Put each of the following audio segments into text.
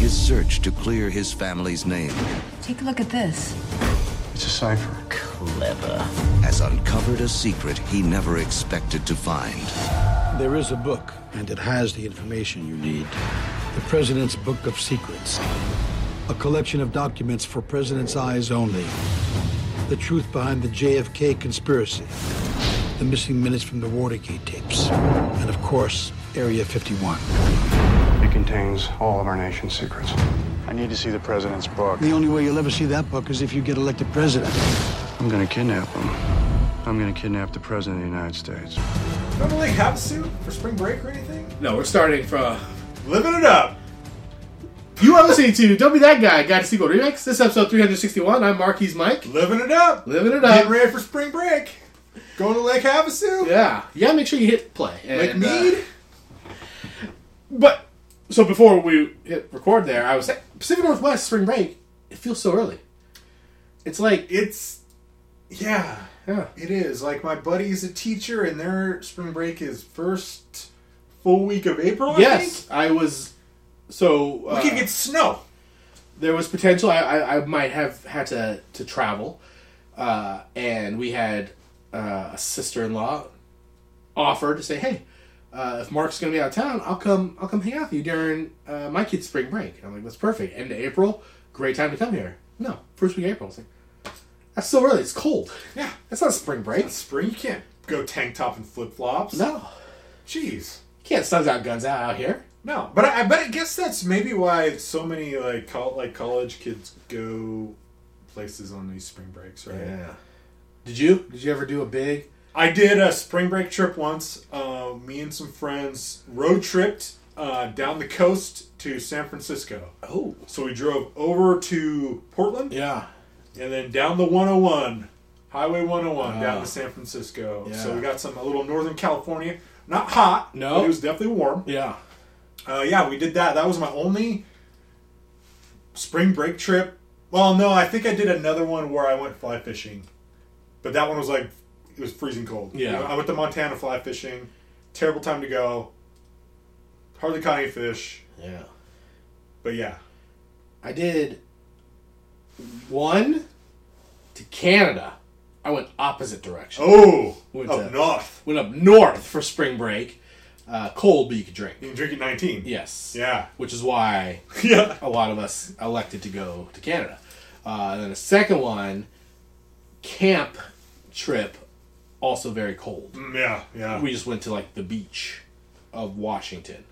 his search to clear his family's name Take a look at this. It's a cipher. Clever. has uncovered a secret he never expected to find. There is a book, and it has the information you need. The President's Book of Secrets. A collection of documents for President's eyes only. The truth behind the JFK conspiracy. The missing minutes from the Watergate tapes. And of course, Area 51. It contains all of our nation's secrets. I need to see the president's book. The only way you'll ever see that book is if you get elected president. I'm gonna kidnap him. I'm gonna kidnap the president of the United States. Don't really have a suit for spring break or anything. No, we're starting from. Living it up. You are listening to Don't Be That Guy, Guide to Sequel Remix. This is episode 361. I'm Marquis Mike. Living it up. Living it Getting up. ready for spring break. Going to Lake Havasu. Yeah. Yeah, make sure you hit play. Lake And, uh, Mead. but, so before we hit record there, I was saying, Pacific Northwest spring break, it feels so early. It's like, it's yeah, yeah. it is. Like my buddy's a teacher, and their spring break is first full week of April. I Yes, think. I was. So uh, we could get snow. there was potential. I, I, I might have had to to travel, uh, and we had uh, a sister in law offer to say, "Hey, uh, if Mark's going to be out of town, I'll come. I'll come hang out with you during uh, my kid's spring break." And I'm like, "That's perfect. End of April, great time to come here." No, first week of April. I was like, "That's so early. It's cold. Yeah, That's not spring break. it's spring. You can't go tank top and flip flops. No, jeez. can't suns out, guns out out here." No, but I, but I guess that's maybe why so many like col- like college kids go places on these spring breaks, right? Yeah. Did you? Did you ever do a big? I did a spring break trip once. Uh, me and some friends road tripped uh, down the coast to San Francisco. Oh, So we drove over to Portland yeah. and then down the 101, Highway 101, down Ah. to San Francisco. Yeah. So we got some a little Northern California. Not hot. No. it was definitely warm. Yeah. Uh, yeah, we did that. That was my only spring break trip. Well, no, I think I did another one where I went fly fishing, but that one was like it was freezing cold. Yeah. I went to Montana fly fishing. Terrible time to go. Hardly caught any fish, Yeah. but yeah. I did one to Canada. I went opposite direction. Oh, Went up to- north. Went up north for spring break. Uh, cold, but you could drink. You can drink at 19. Yes. Yeah. Which is why Yeah. a lot of us elected to go to Canada. Uh, and then a second one, camp trip, also very cold. Mm, Yeah. Yeah. We just went to like the beach of Washington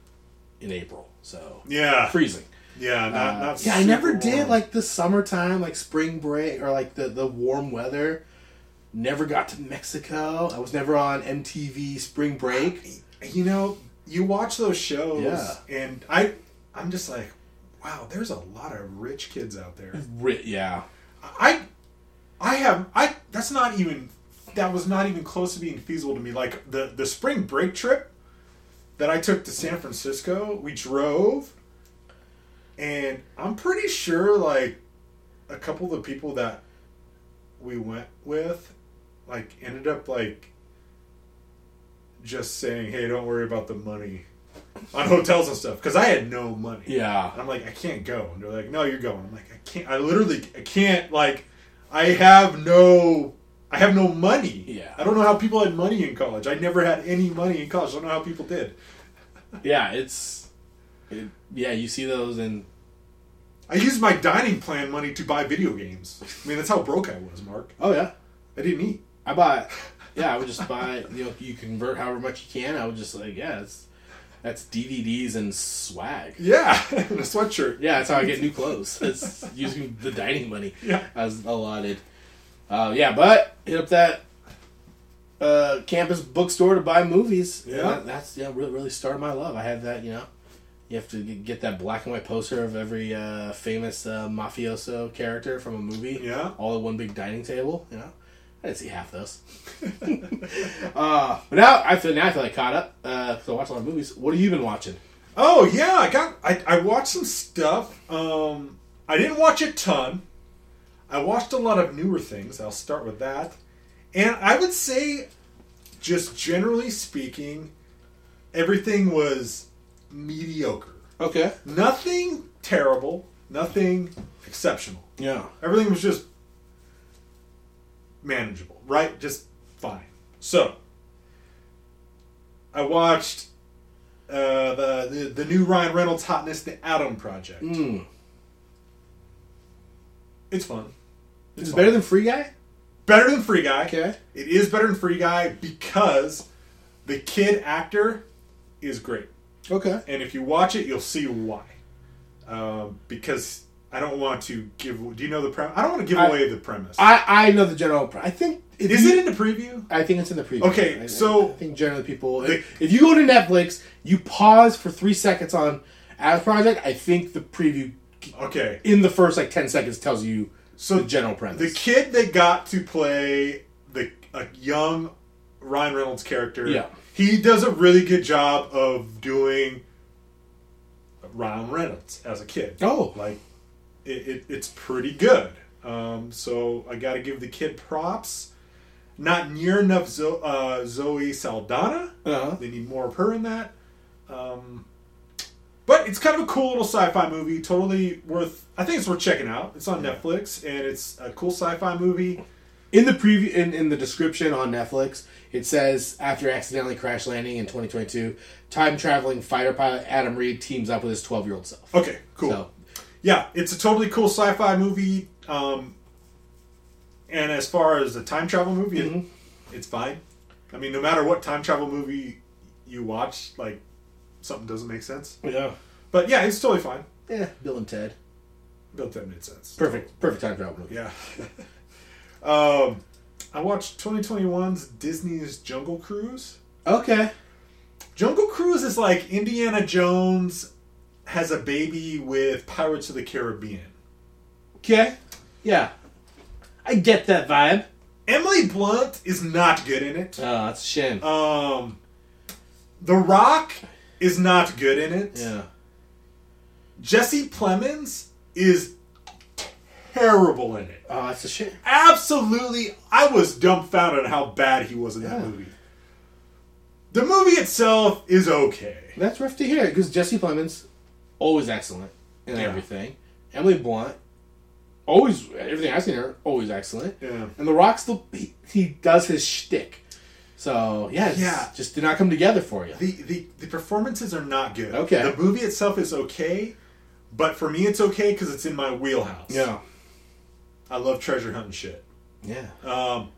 in April. So yeah. freezing. Yeah. Not, Uh, not yeah, I never super did like the summertime, like spring break or like the, the warm weather. Never got to Mexico. I was never on MTV Spring Break. you know, you watch those shows, Yeah. and I, I'm just like, wow, there's a lot of rich kids out there. Ri- yeah, I, I have, I. That's not even, that was not even close to being feasible to me. Like the the spring break trip that I took to San Francisco, we drove, and I'm pretty sure like a couple of the people that we went with, like ended up like just saying, "Hey, don't worry about the money on hotels and stuff," because I had no money. yeah. And I'm like, I can't go. And they're like, No, you're going. I'm like, I can't. I literally, I can't. Like, I have no, I have no money. Yeah. I don't know how people had money in college. I never had any money in college. I don't know how people did. Yeah, it's it, yeah. You see those and I used my dining plan money to buy video games. I mean, that's how broke I was, Mark. oh yeah, I didn't eat. I bought. Yeah, I would just buy. You know, you convert however much you can. I would just like yeah, it's that's DVDs and swag. Yeah, and a sweatshirt. Yeah, that's how I get new clothes. It's using the dining money Yeah. as allotted. Uh, yeah, but hit up that uh, campus bookstore to buy movies. Yeah. That- that's yeah, really really started my love. I had that, you know. You have to get that black and white poster of every uh, famous uh, mafioso character from a movie. Yeah. all at one big dining table. You know, I didn't see half those. uh, but now I feel now I feel like caught up because I watch a lot of movies. What have you been watching? Oh yeah, I got. I, I watched some stuff. Um, I didn't watch a ton. I watched a lot of newer things. I'll start with that, and I would say, just generally speaking, everything was mediocre. Okay. Nothing terrible, nothing exceptional. Yeah. Everything was just manageable, right? Just fine. So, I watched uh, the, the the new Ryan Reynolds hotness, The Adam Project. Mm. It's fun. It's fun. better than Free Guy? better than Free Guy. Okay. It is better than Free Guy because the kid actor is great. Okay. and if you watch it, you'll see why. Um, because I don't want to give. Do you know the premise? I don't want to give I- away the premise. I, I know the general. I think. is you- it in the preview? I think it's in the preview. Okay, I- so- I think generally people, The- if, if you go to Netflix, you pause for three seconds on As Project. I think the preview Okay, in the first like ten seconds tells you so the general premise. The kid they got to play the a young Ryan Reynolds character. Yeah. he does a really good job of doing Ryan Reynolds as a kid. Oh. like it, it, it's pretty good. Um, so I got to give the kid props. Not near enough Zo- uh, Zoe Saldana. Uh-huh. They need more of her in that. Um, but it's kind of a cool little sci-fi movie. Totally worth. I think it's worth checking out. It's on Netflix, and it's a cool sci-fi movie. in the preview, in, in the description on Netflix, it says after accidentally crash landing in 2022, time traveling fighter pilot Adam Reed teams up with his 12 year old self. Okay, cool. So Yeah, it's a totally cool sci-fi movie. Um, and as far as a time travel movie, it, it's fine. I mean, no matter what time travel movie you watch, like something doesn't make sense. yeah, But yeah, it's totally fine. yeah, Bill and Ted, Built that made sense. perfect, perfect time travel movie. Yeah. um, I watched 2021's Disney's Jungle Cruise. Okay, Jungle Cruise is like Indiana Jones has a baby with Pirates of the Caribbean. okay, yeah, I get that vibe. Emily Blunt is not good in it. Oh, that's a shame. Um, The Rock is not good in it. yeah, Jesse Plemons is terrible in it. oh, that's a shame. Absolutely, I was dumbfounded at how bad he was in that Yeah. movie. The movie itself is okay. That's rough to hear because Jesse Plemons, always excellent in Yeah. everything. Emily Blunt, always everything I've seen her, always excellent. Yeah. And The Rock still he, he does his shtick. So yeah, Yeah. just did not come together for you. The, the the performances are not good. Okay. The movie itself is okay, but for me it's okay because it's in my wheelhouse. yeah, I love treasure hunting shit. yeah. Um,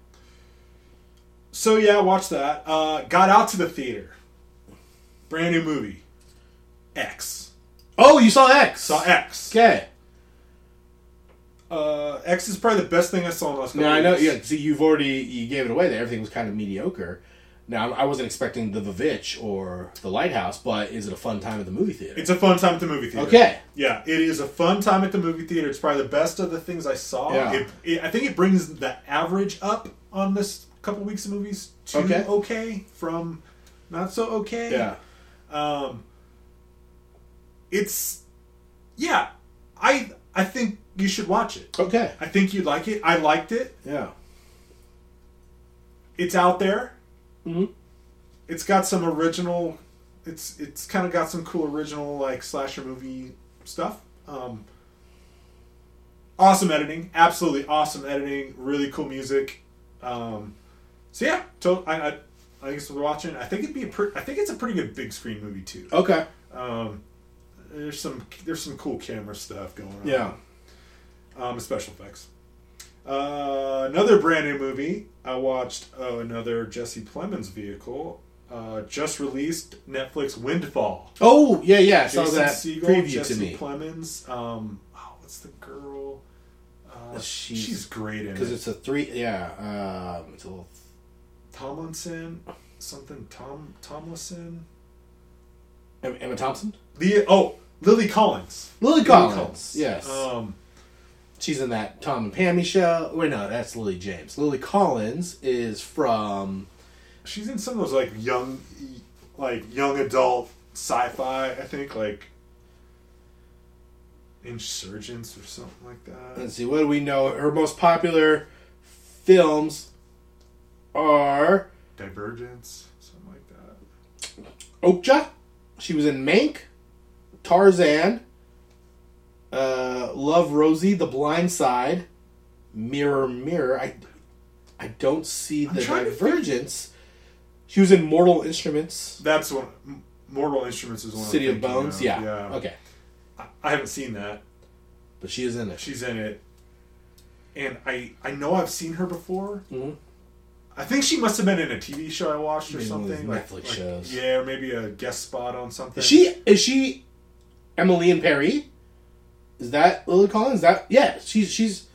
so yeah, watch that. Uh, got out to the theater. Brand new movie. X. Oh, you saw X. Saw X. Okay. Uh, X is probably the best thing I saw last couple Now I know. Yeah. See, you've already you gave it away. that everything was kind of mediocre. Now I wasn't expecting the Vivitch or the Lighthouse, but is it a fun time at the movie theater? It's a fun time at the movie theater. Okay. Yeah, it is a fun time at the movie theater. It's probably the best of the things I saw. Yeah. It, it, I think it brings the average up on this couple weeks of movies to Okay. okay, from not so okay. yeah. Um, it's yeah. I I think you should watch it. Okay. I think you'd like it. I liked it. Yeah. It's out there. Mhm. It's got some original. It's it's kind of got some cool original like slasher movie stuff. Um, awesome editing, absolutely awesome editing. Really cool music. Um, so yeah, to, I, I I guess we're watching. I think it'd be a pre- I think it's a pretty good big screen movie too. Okay. Um, there's some there's some cool camera stuff going on. Yeah. Um, special effects. Uh, another brand new movie. I watched uh, another Jesse Plemons vehicle. Uh, just released Netflix Windfall. Oh yeah, yeah. I saw Jason that Segel, preview Jesse to me Plemons. Um, oh, what's the girl? Uh, She's- she's, great in because it. it's a three. Yeah. Um, it's a little. Tomlinson, something Tom Tomlinson. Em- Emma Thompson. The oh Lily Collins. Lily Collins. Yes. Um, She's in that Tom and Pammy show. Wait, no, that's Lily James. Lily Collins is from. she's in some of those like young, like young adult sci-fi. I think like Insurgents or something like that. Let's see. What do we know? Her most popular films are Divergence, something like that. Okja. She was in Mank, Tarzan, uh, Love Rosie, The Blind Side, Mirror Mirror. I I don't see the divergence. She was in Mortal Instruments, That's one. Mortal Instruments is one. City of Bones. Yeah. yeah. Okay, I, I haven't seen that. but she is in it. She's in it, and I I know I've seen her before. Mhm. I think she must have been in a TV show I watched or Maybe one of these something. like- Netflix like- shows. Yeah, or maybe a guest spot on something. Is she is she Emily in Paris? Is that Lily Collins? Is that yeah, she's she's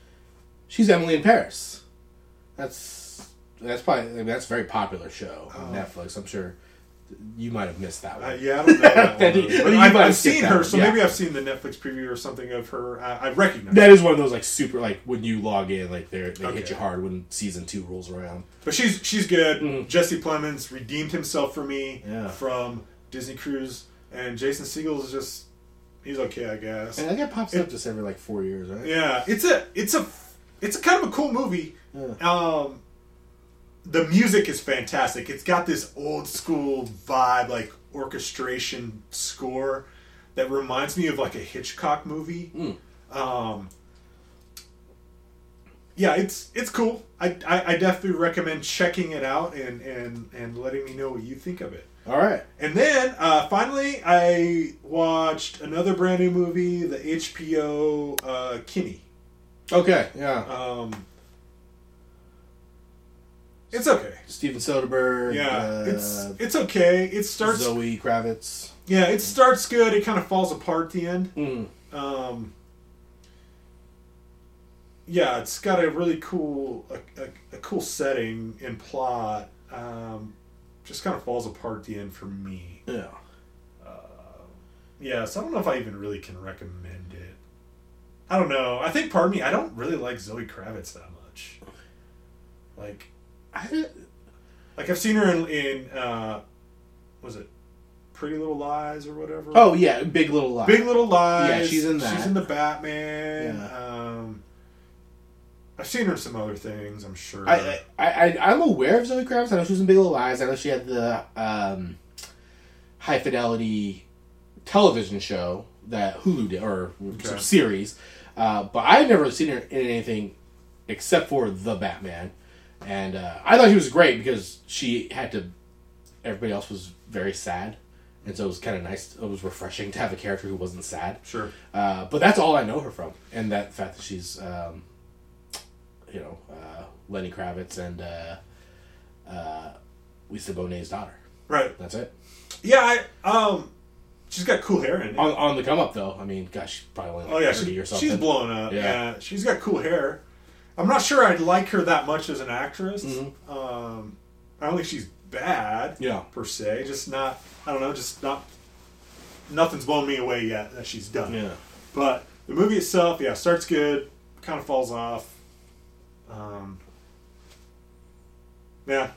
she's Emily in Paris. That's that's probably I mean, that's a very popular show on oh. Netflix. I'm sure you might have missed that one. Uh, yeah, I don't know that. But I've, I've seen her, so yeah. maybe I've seen the Netflix preview or something of her. I, I recognize. That her. is one of those like super like when you log in like they they hit you hard when season two rolls around. But she's she's good. Mhm. Jesse Plemons redeemed himself for me Yeah. from Disney Cruise, and Jason Segel is just he's okay, I guess. And that guy pops up just every like four years, right? Yeah, it's a it's a it's a kind of a cool movie. Yeah. Um, the music is fantastic. It's got this old school vibe, like orchestration score that reminds me of like a Hitchcock movie. Mm. Um, yeah, it's it's cool. I, I, I definitely recommend checking it out and, and, and letting me know what you think of it. All right. And then uh, finally, I watched another brand new movie, the HBO uh, Kimi. Okay. Yeah. Um, it's okay. Steven Soderbergh. Yeah, uh, it's it's okay. It starts. Zoe Kravitz. Yeah, it starts good. It kind of falls apart at the end. Mm. Um, yeah, it's got a really cool a, a, a cool setting and plot. Um, just kind of falls apart at the end for me. Yeah. Yeah, so I don't know if I even really can recommend it. I don't know. I think part of me, I don't really like Zoe Kravitz that much. Like, I, like I've seen her in, in uh, was it Pretty Little Lies or whatever? oh yeah, Big Little Lies. Big Little Lies. Yeah, she's in that. She's in the Batman. Yeah. Um, I've seen her in some other things. I'm sure. I, I, I, I'm aware of Zoe Kravitz. I know she was in Big Little Lies. I know she had the um, high fidelity television show that Hulu did, or some series. Uh, but I've never seen her in anything except for The Batman. And uh, I thought she was great because she had to. Everybody else was very sad. And so it was kind of nice. It was refreshing to have a character who wasn't sad. sure. Uh, but that's all I know her from, and that fact that she's, um, you know, uh, Lenny Kravitz and uh, uh, Lisa Bonet's daughter. Right. That's it. Yeah. I, um, she's got cool hair in it. On, on the come up though, I mean, gosh, she's probably only like Oh yeah, 30 she, or something. she's blowing up. Yeah. Yeah. she's got cool hair. I'm not sure I'd like her that much as an actress. Mhm. Um, I don't think she's bad. Yeah. per se. Just not. I don't know. Just not. Nothing's blown me away yet that she's done. Yeah. But the movie itself, yeah, starts good, kind of falls off. Um, yeah,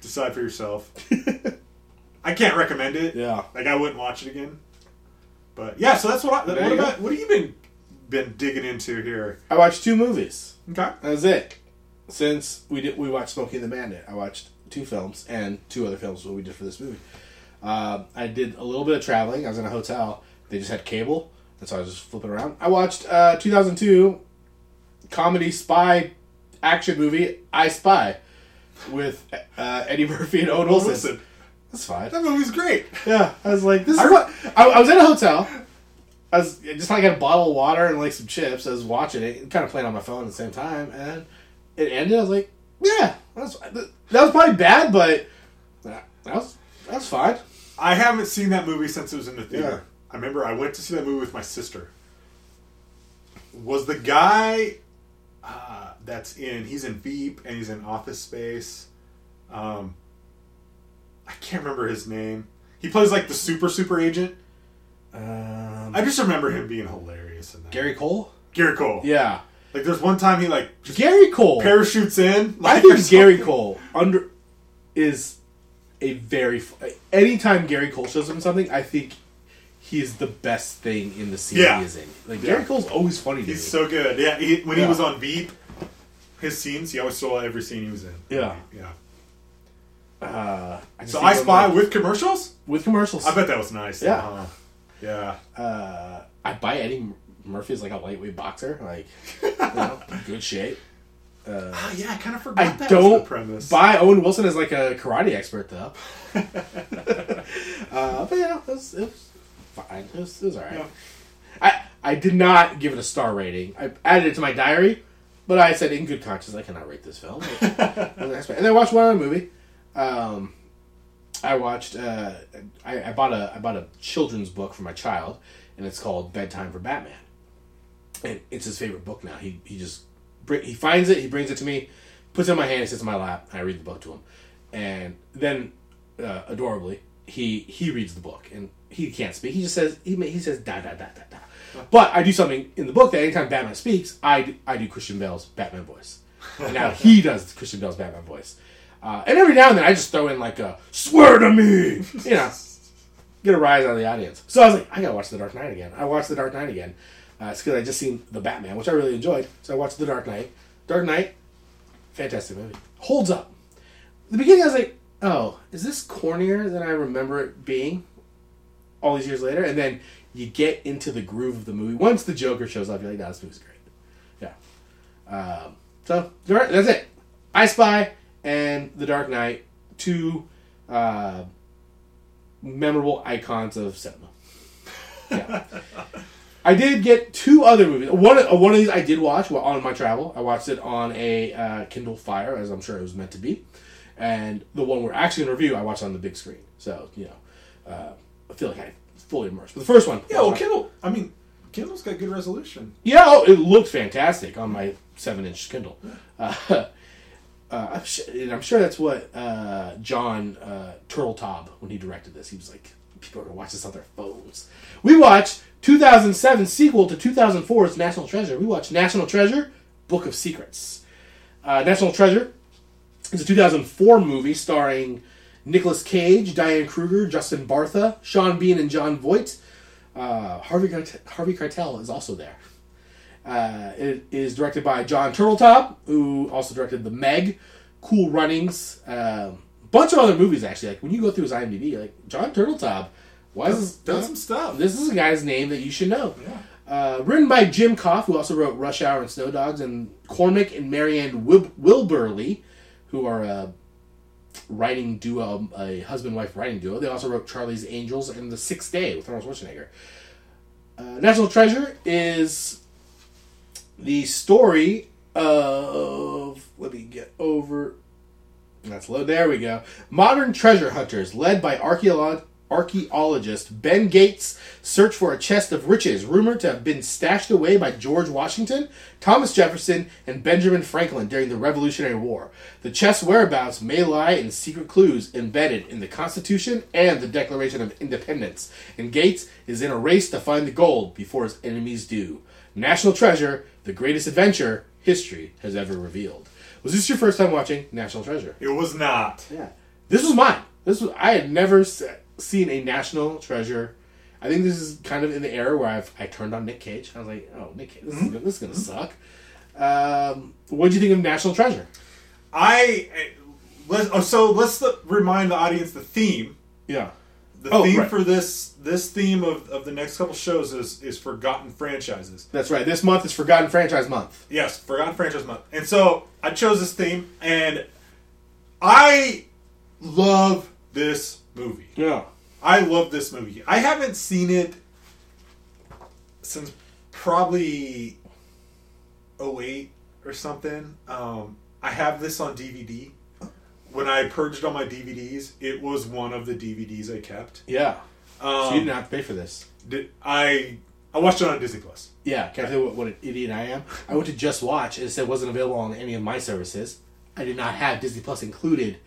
decide for yourself. I can't recommend it. Yeah. Like I wouldn't watch it again. But yeah, so that's what. I, There what go. about what have you been been digging into here? I watched two movies. Okay. That's it. Since we did, we watched Smokey and the Bandit. I watched two films and two other films. What we did for this movie. Uh, I did a little bit of traveling. I was in a hotel. They just had cable, and so I was just flipping around. I watched uh, 2002 comedy spy action movie I Spy with uh, Eddie Murphy and Owen Wilson. listen, That's fine. that movie's great. Yeah, I was like, this is I- what I, I was in a hotel. I was just like had a bottle of water and like some chips. I was watching it, kind of playing on my phone at the same time, and it ended. I was like, yeah, that was, that was probably bad, but that was that was fine. I haven't seen that movie since it was in the theater. Yeah. I remember I went to see that movie with my sister. Was the guy uh, that's in? He's in Veep and he's in Office Space. Um, I can't remember his name. He plays like the super super agent. Um, I just remember him being hilarious in that. Gary Cole. Gary Cole. Yeah, Like there's one time he like Gary Cole. parachutes in. I Like, or think Gary. Cole under is a very. Anytime Gary Cole shows up in something, I think he is the best thing in the scene Yeah. he is in. Like Yeah. Gary Cole's always funny to He's me. so good. Yeah, he, when he was on Veep, his scenes he always stole every scene he was in. Yeah. Yeah. uh, I So I Spy like, with commercials. with commercials. I bet that was nice. Yeah. huh? Yeah. uh, I buy Eddie Murphy's like a lightweight boxer, like you know, good shape. Ah, yeah, I kind of forgot I that don't the premise. buy Owen Wilson as like a karate expert though. uh, but yeah, it was, it was fine. It was, it was alright. Yeah. I I did not give it a star rating. I added it to my diary, but I said in good conscience I cannot rate this film. and then I watched one other movie. Um, I watched. Uh, I, I bought a I bought a children's book for my child, and it's called Bedtime for Batman. And it's his favorite book now. He he just bring, he finds it, he brings it to me, puts it in my hand, it sits in my lap, and I read the book to him. And then, uh, adorably, he he reads the book, and he can't speak. He just says he he says da da da da da. But I do something in the book that anytime Batman speaks, I do, I do Christian Bale's Batman voice. And now he does Christian Bale's Batman voice. Uh, and every now and then I just throw in like a swear to me, you know, get a rise out of the audience. So I was like, I gotta watch The Dark Knight again. I watched The Dark Knight again. Uh, it's because I just seen The Batman, which I really enjoyed. So I watched The Dark Knight. Dark Knight, fantastic movie. Holds up. The beginning, I was like, oh, is this cornier than I remember it being? All these years later, and then you get into the groove of the movie. Once the Joker shows up, you're like, no, this movie's great. Yeah. Um, so that's it. I Spy and The Dark Knight, two uh, memorable icons of cinema. Yeah. I did get two other movies. One, uh, one of these I did watch while on my travel. I watched it on a uh, Kindle Fire, as I'm sure it was meant to be. And the one we're actually going to review, I watched on the big screen. So, you know, uh, I feel like I fully immersed. But the first one. yeah, well, Kindle. I mean, Kindle's got good resolution. Yeah, oh, it looked fantastic on my seven-inch Kindle. Uh, uh, I'm, sure, and I'm sure that's what uh, John uh, Turteltaub, when he directed this, he was like, people are gonna watch this on their phones. We watched 2007 sequel to 2004's National Treasure. We watched National Treasure: Book of Secrets. Uh, National Treasure is a 2004 movie starring Nicolas Cage, Diane Kruger, Justin Bartha, Sean Bean, and Jon Voight. Uh, Harvey Harvey Keitel is also there. Uh, it is directed by John Turteltaub, who also directed The Meg, Cool Runnings, a bunch of other movies. Actually, like when you go through his IMDb, like John Turteltaub. Why is this? Done some stuff. This is a guy's name that you should know. Yeah. Uh, written by Jim Kouf, who also wrote Rush Hour and Snow Dogs, and Cormac and Marianne Wil- Wibberley, who are a writing duo, a husband-wife writing duo. They also wrote Charlie's Angels and The Sixth Day with Arnold Schwarzenegger. Uh, National Treasure is the story of. Let me get over. That's low. There we go. Modern treasure hunters, led by archaeologist Ben Gates, search for a chest of riches rumored to have been stashed away by George Washington, Thomas Jefferson, and Benjamin Franklin during the Revolutionary War. The chest's whereabouts may lie in secret clues embedded in the Constitution and the Declaration of Independence, and Gates is in a race to find the gold before his enemies do. National Treasure, the greatest adventure history has ever revealed. Was this your first time watching National Treasure? It was not. Yeah. This was mine. This was I had never se- seen a National Treasure. I think this is kind of in the era where I've I turned on Nick Cage. I was like, oh, Nick Cage, this, is, gonna- this is gonna suck. Um, what do you think of National Treasure? I let's oh, so let's the, remind the audience the theme. Yeah. The Oh, theme right. for this this theme of, of the next couple shows is is forgotten franchises. That's right. This month is Forgotten Franchise Month. Yes, forgotten franchise month. And so I chose this theme, and I love this movie. Yeah. I love this movie. I haven't seen it since probably 08 or something. Um, I have this on DVD. When I purged all my DVDs, it was one of the DVDs I kept. Yeah. Um, so you didn't have to pay for this. did- I I watched it on Disney Plus. Yeah. Can I tell you what, what an idiot I am? I went to Just Watch and it said it wasn't available on any of my services. I did not have Disney Plus included.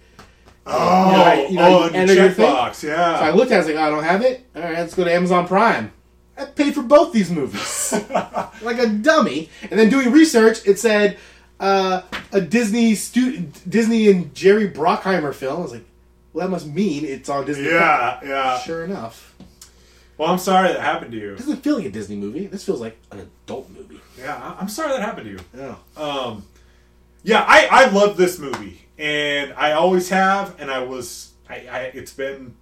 Oh, I- you know, oh, you enter your your thing? checkbox, yeah. So I looked at it, I was like, oh, I don't have it? All right, let's go to Amazon Prime. I paid for both these movies. like a dummy. And then doing research, it said uh, a Disney stu- Disney and Jerry Bruckheimer film. I was like, well, that must mean it's on Disney. yeah, yeah. Sure enough. Well, I'm sorry that happened to you. It doesn't feel like a Disney movie. This feels like an adult movie. Yeah, I'm sorry that happened to you. Yeah. Um, yeah, I I love this movie, and I always have, and I was I, I it's been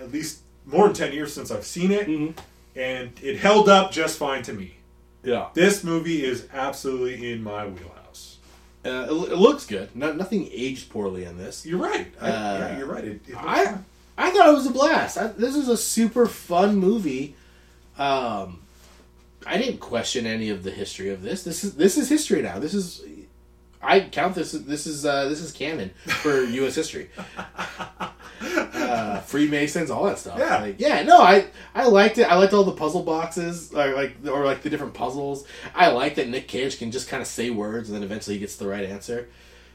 at least more than ten years since I've seen it. Mhm. and it held up just fine to me. Yeah. This movie is absolutely in my wheelhouse. Uh, it, it looks good. No, nothing aged poorly in this. You're right. I, Uh, yeah, you're right. It, it I. I thought it was a blast. I, this is a super fun movie. Um, I didn't question any of the history of this. This is this is history now. This is I count this. This is uh, this is canon for U.S. history. Uh, Freemasons, all that stuff. Yeah. like, yeah. No, I I liked it. I liked all the puzzle boxes, or like or like the different puzzles. I like that Nick Cage can just kind of say words and then eventually he gets the right answer.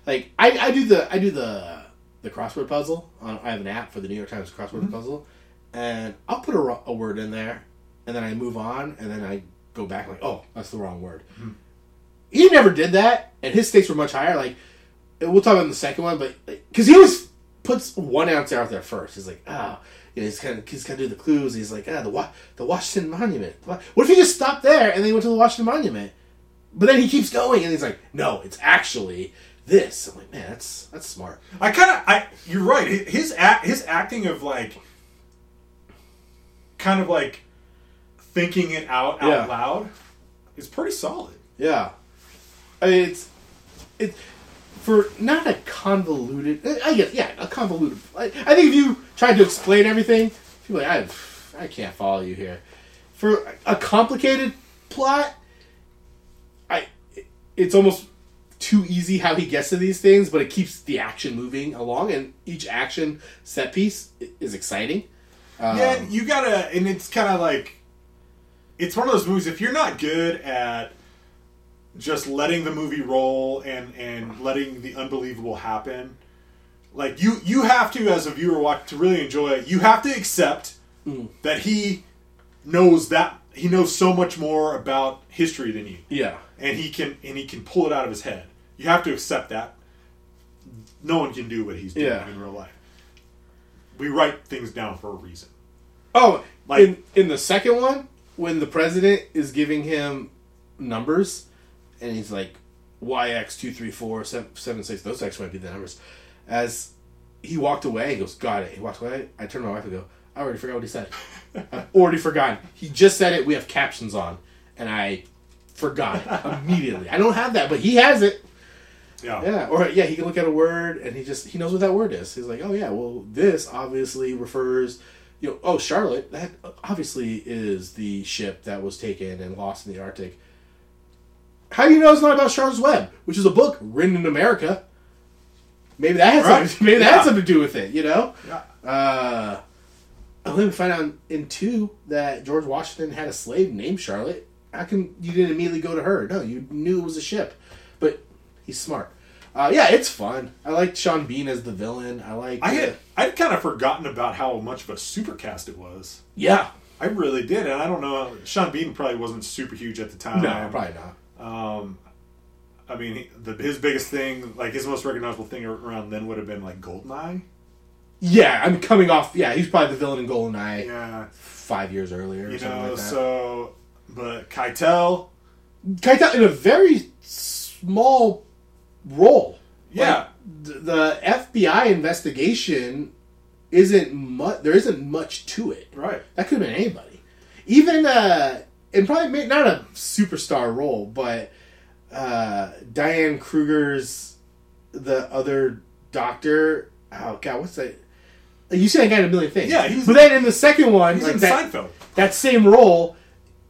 Like I, I do the I do the the crossword puzzle. On, I have an app for the New York Times crossword puzzle, and I'll put a, a word in there, and then I move on, and then I go back like, oh, that's the wrong word. He never did that, and his stakes were much higher. Like we'll talk about the second one, but because he always puts one answer out there first. He's like, ah, you know, he's kind of he's kind of do the clues. He's like, ah, the Wa- the Washington Monument. What if he just stopped there and then he went to the Washington Monument? But then he keeps going, and he's like, no, it's actually this. I'm like, man, that's that's smart. I kind of, I. You're right. His his act, his acting of like, kind of like, thinking it out out Yeah. loud, is pretty solid. Yeah, I mean, it's it for not a convoluted. I guess yeah, a convoluted. I, I think if you tried to explain everything, people like I I can't follow you here. For a complicated plot, I it's almost too easy how he gets to these things, but it keeps the action moving along, and each action set piece is exciting. Um, yeah, you gotta, and it's kind of like, it's one of those movies. If you're not good at just letting the movie roll and and letting the unbelievable happen, like you you have to as a viewer watch to really enjoy it. You have to accept mm. that he knows that he knows so much more about history than you yeah, and he can and he can pull it out of his head. You have to accept that. No one can do what he's doing Yeah. in real life. We write things down for a reason. Oh, Like- in in the second one, when the president is giving him numbers, and he's like YX two three four seven seven six. Those X might be the numbers. As he walked away, he goes, "Got it." He walked away. I turned to my wife and go, "I already forgot what he said. I've already forgotten. He just said it. We have captions on, and I forgot it immediately. I don't have that, but he has it. Yeah. Yeah, or yeah, he can look at a word and he just he knows what that word is. He's like, oh yeah, well this obviously refers, you know, oh Charlotte, that obviously is the ship that was taken and lost in the Arctic. How do you know it's not about Charlotte's Web, which is a book written in America? Maybe that has Right. something, maybe that Yeah. had something to do with it, you know. Yeah. Uh, then we find out in two that George Washington had a slave named Charlotte. How can you didn't immediately go to her? No, you knew it was a ship. But he's smart. Uh, yeah, it's fun. I like Sean Bean as the villain. I like. I uh, had I'd kind of forgotten about how much of a supercast it was. yeah. I really did, and I don't know. Sean Bean probably wasn't super huge at the time. No, probably not. Um, I mean, the, his biggest thing, like his most recognizable thing around then, would have been like Goldeneye. Yeah, I'm coming off. Yeah, he's probably the villain in Goldeneye Yeah, five years earlier. Or you something know. like that. so, but Keitel, Keitel in a very small role. yeah, Like, the FBI investigation isn't much. There isn't much to it. right. That could have been anybody. Even uh and probably ma- not a superstar role, but uh Diane Kruger's the other doctor. Oh god, what's that? You see that guy in a million things. Yeah, he's- but then in the second one, He's like in that, Seinfeld. that same role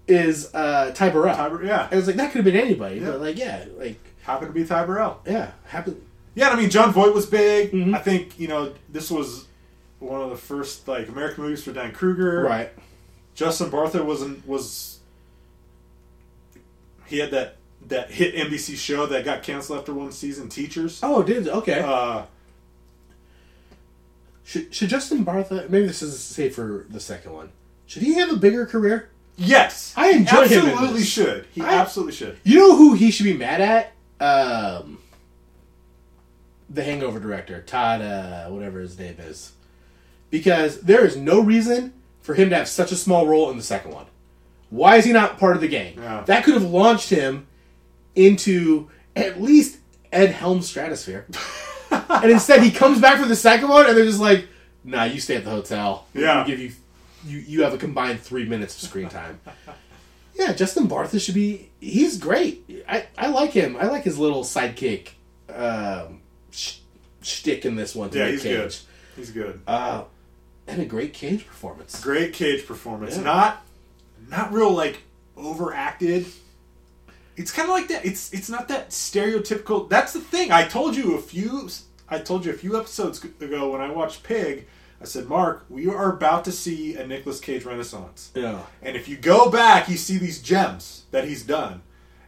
is uh Ty Burrell. Ty, yeah, I was like, that could have been anybody, Yeah. but like, yeah, like, happened to be Ty Burrell. yeah, happened. Yeah, I mean, Jon Voight was big. Mhm. I think you know this was one of the first like American movies for Dan Kruger. Right. Justin Bartha wasn't was. He had that that hit NBC show that got canceled after one season, Teachers. Oh, did okay. Uh, should should Justin Bartha? Maybe this is safe for the second one. Should he have a bigger career? yes, I enjoy He him Absolutely should. He I- absolutely should. You know who he should be mad at? Um, the Hangover director, Todd, uh, whatever his name is, because there is no reason for him to have such a small role in the second one. Why is he not part of the gang? Yeah. That could have launched him into at least Ed Helm's stratosphere. and instead, he comes back for the second one, and they're just like, "Nah, you stay at the hotel. We Yeah. can give you you you have a combined three minutes of screen time. yeah, Justin Bartha should be. He's great. I I like him. I like his little sidekick um, sh- shtick in this one. To Yeah, he's Cage. good. He's good. Uh, and a great Cage performance. Great Cage performance. Yeah. Not not real like overacted. It's kind of like that. It's it's not that stereotypical. That's the thing. I told you a few. I told you a few episodes ago when I watched Pig. I said, Mark, we are about to see a Nicolas Cage renaissance. Yeah. And if you go back, you see these gems that he's done,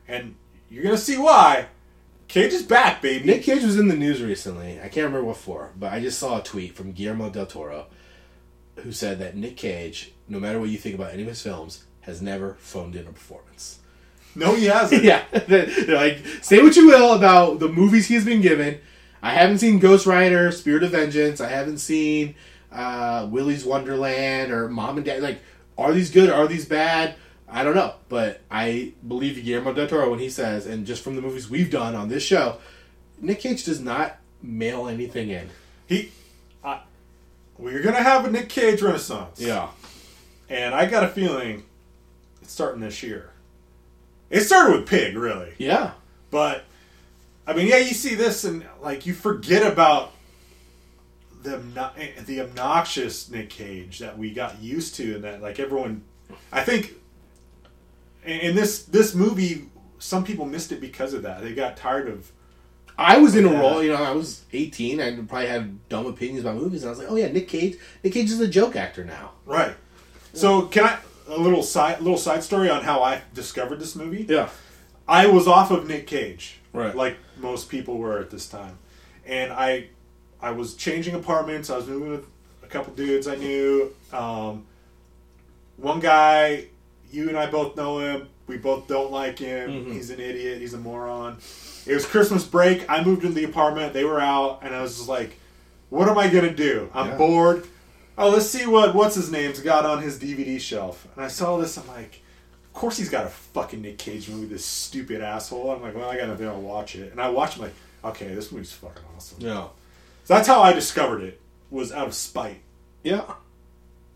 and you're gonna see why. Cage is back, baby. Nick Cage was in the news recently. I can't remember what for, but I just saw a tweet from Guillermo del Toro who said that Nick Cage, no matter what you think about any of his films, has never phoned in a performance. no, he hasn't. yeah. Like, say what you will about the movies he's been given. I haven't seen Ghost Rider, Spirit of Vengeance. I haven't seen uh, Willy's Wonderland or Mom and Dad. Like, are these good? Are these bad? I don't know. But I believe Guillermo del Toro when he says, and just from the movies we've done on this show, Nick Cage does not mail anything in. He, I, we're gonna have a Nick Cage renaissance. Yeah. and I got a feeling starting this year. It started with Pig, really, Yeah. but I mean, yeah, you see this and like you forget about the the obnoxious Nick Cage that we got used to, and that like everyone, I think, in this this movie, some people missed it because of that. They got tired of I was in a Yeah. role, you know, I was 18. I probably had dumb opinions about movies. And I was like, oh, yeah, Nick Cage. Nick Cage is a joke actor now. right. So can I a little side little side story on how I discovered this movie? Yeah. I was off of Nick Cage, Right. Like most people were at this time, and I, I was changing apartments. I was moving with a couple dudes I knew. Um, one guy, you and I both know him. We both don't like him. Mm-hmm. He's an idiot. He's a moron. It was Christmas break. I moved into the apartment. They were out, and I was just like, "What am I gonna do? I'm Yeah. bored. Oh, let's see what what's his name's got on his DVD shelf." And I saw this. I'm like. Of course he's got a fucking Nick Cage movie, this stupid asshole. I'm like, well, I gotta be able to watch it. And I watched him like, okay, this movie's fucking awesome. Yeah. So that's how I discovered it, was out of spite Yeah. of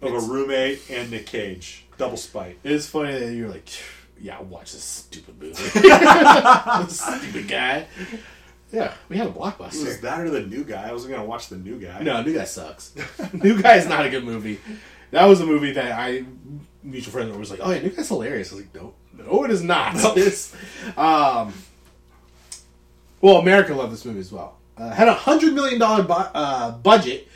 It's- a roommate and Nick Cage. Double spite. It's funny that you're like, yeah, I'll watch this stupid movie. Stupid guy. Yeah, we had a It was blockbuster. that or the new guy. I wasn't gonna watch the new guy. No, New Guy sucks. New Guy is not a good movie. That was a movie that I mutual friend was like, "Oh yeah, New Guy's hilarious." I was like, "No, no, it is not." It's, um, well, America loved this movie as well. Uh, had a hundred million dollar bu- uh, budget,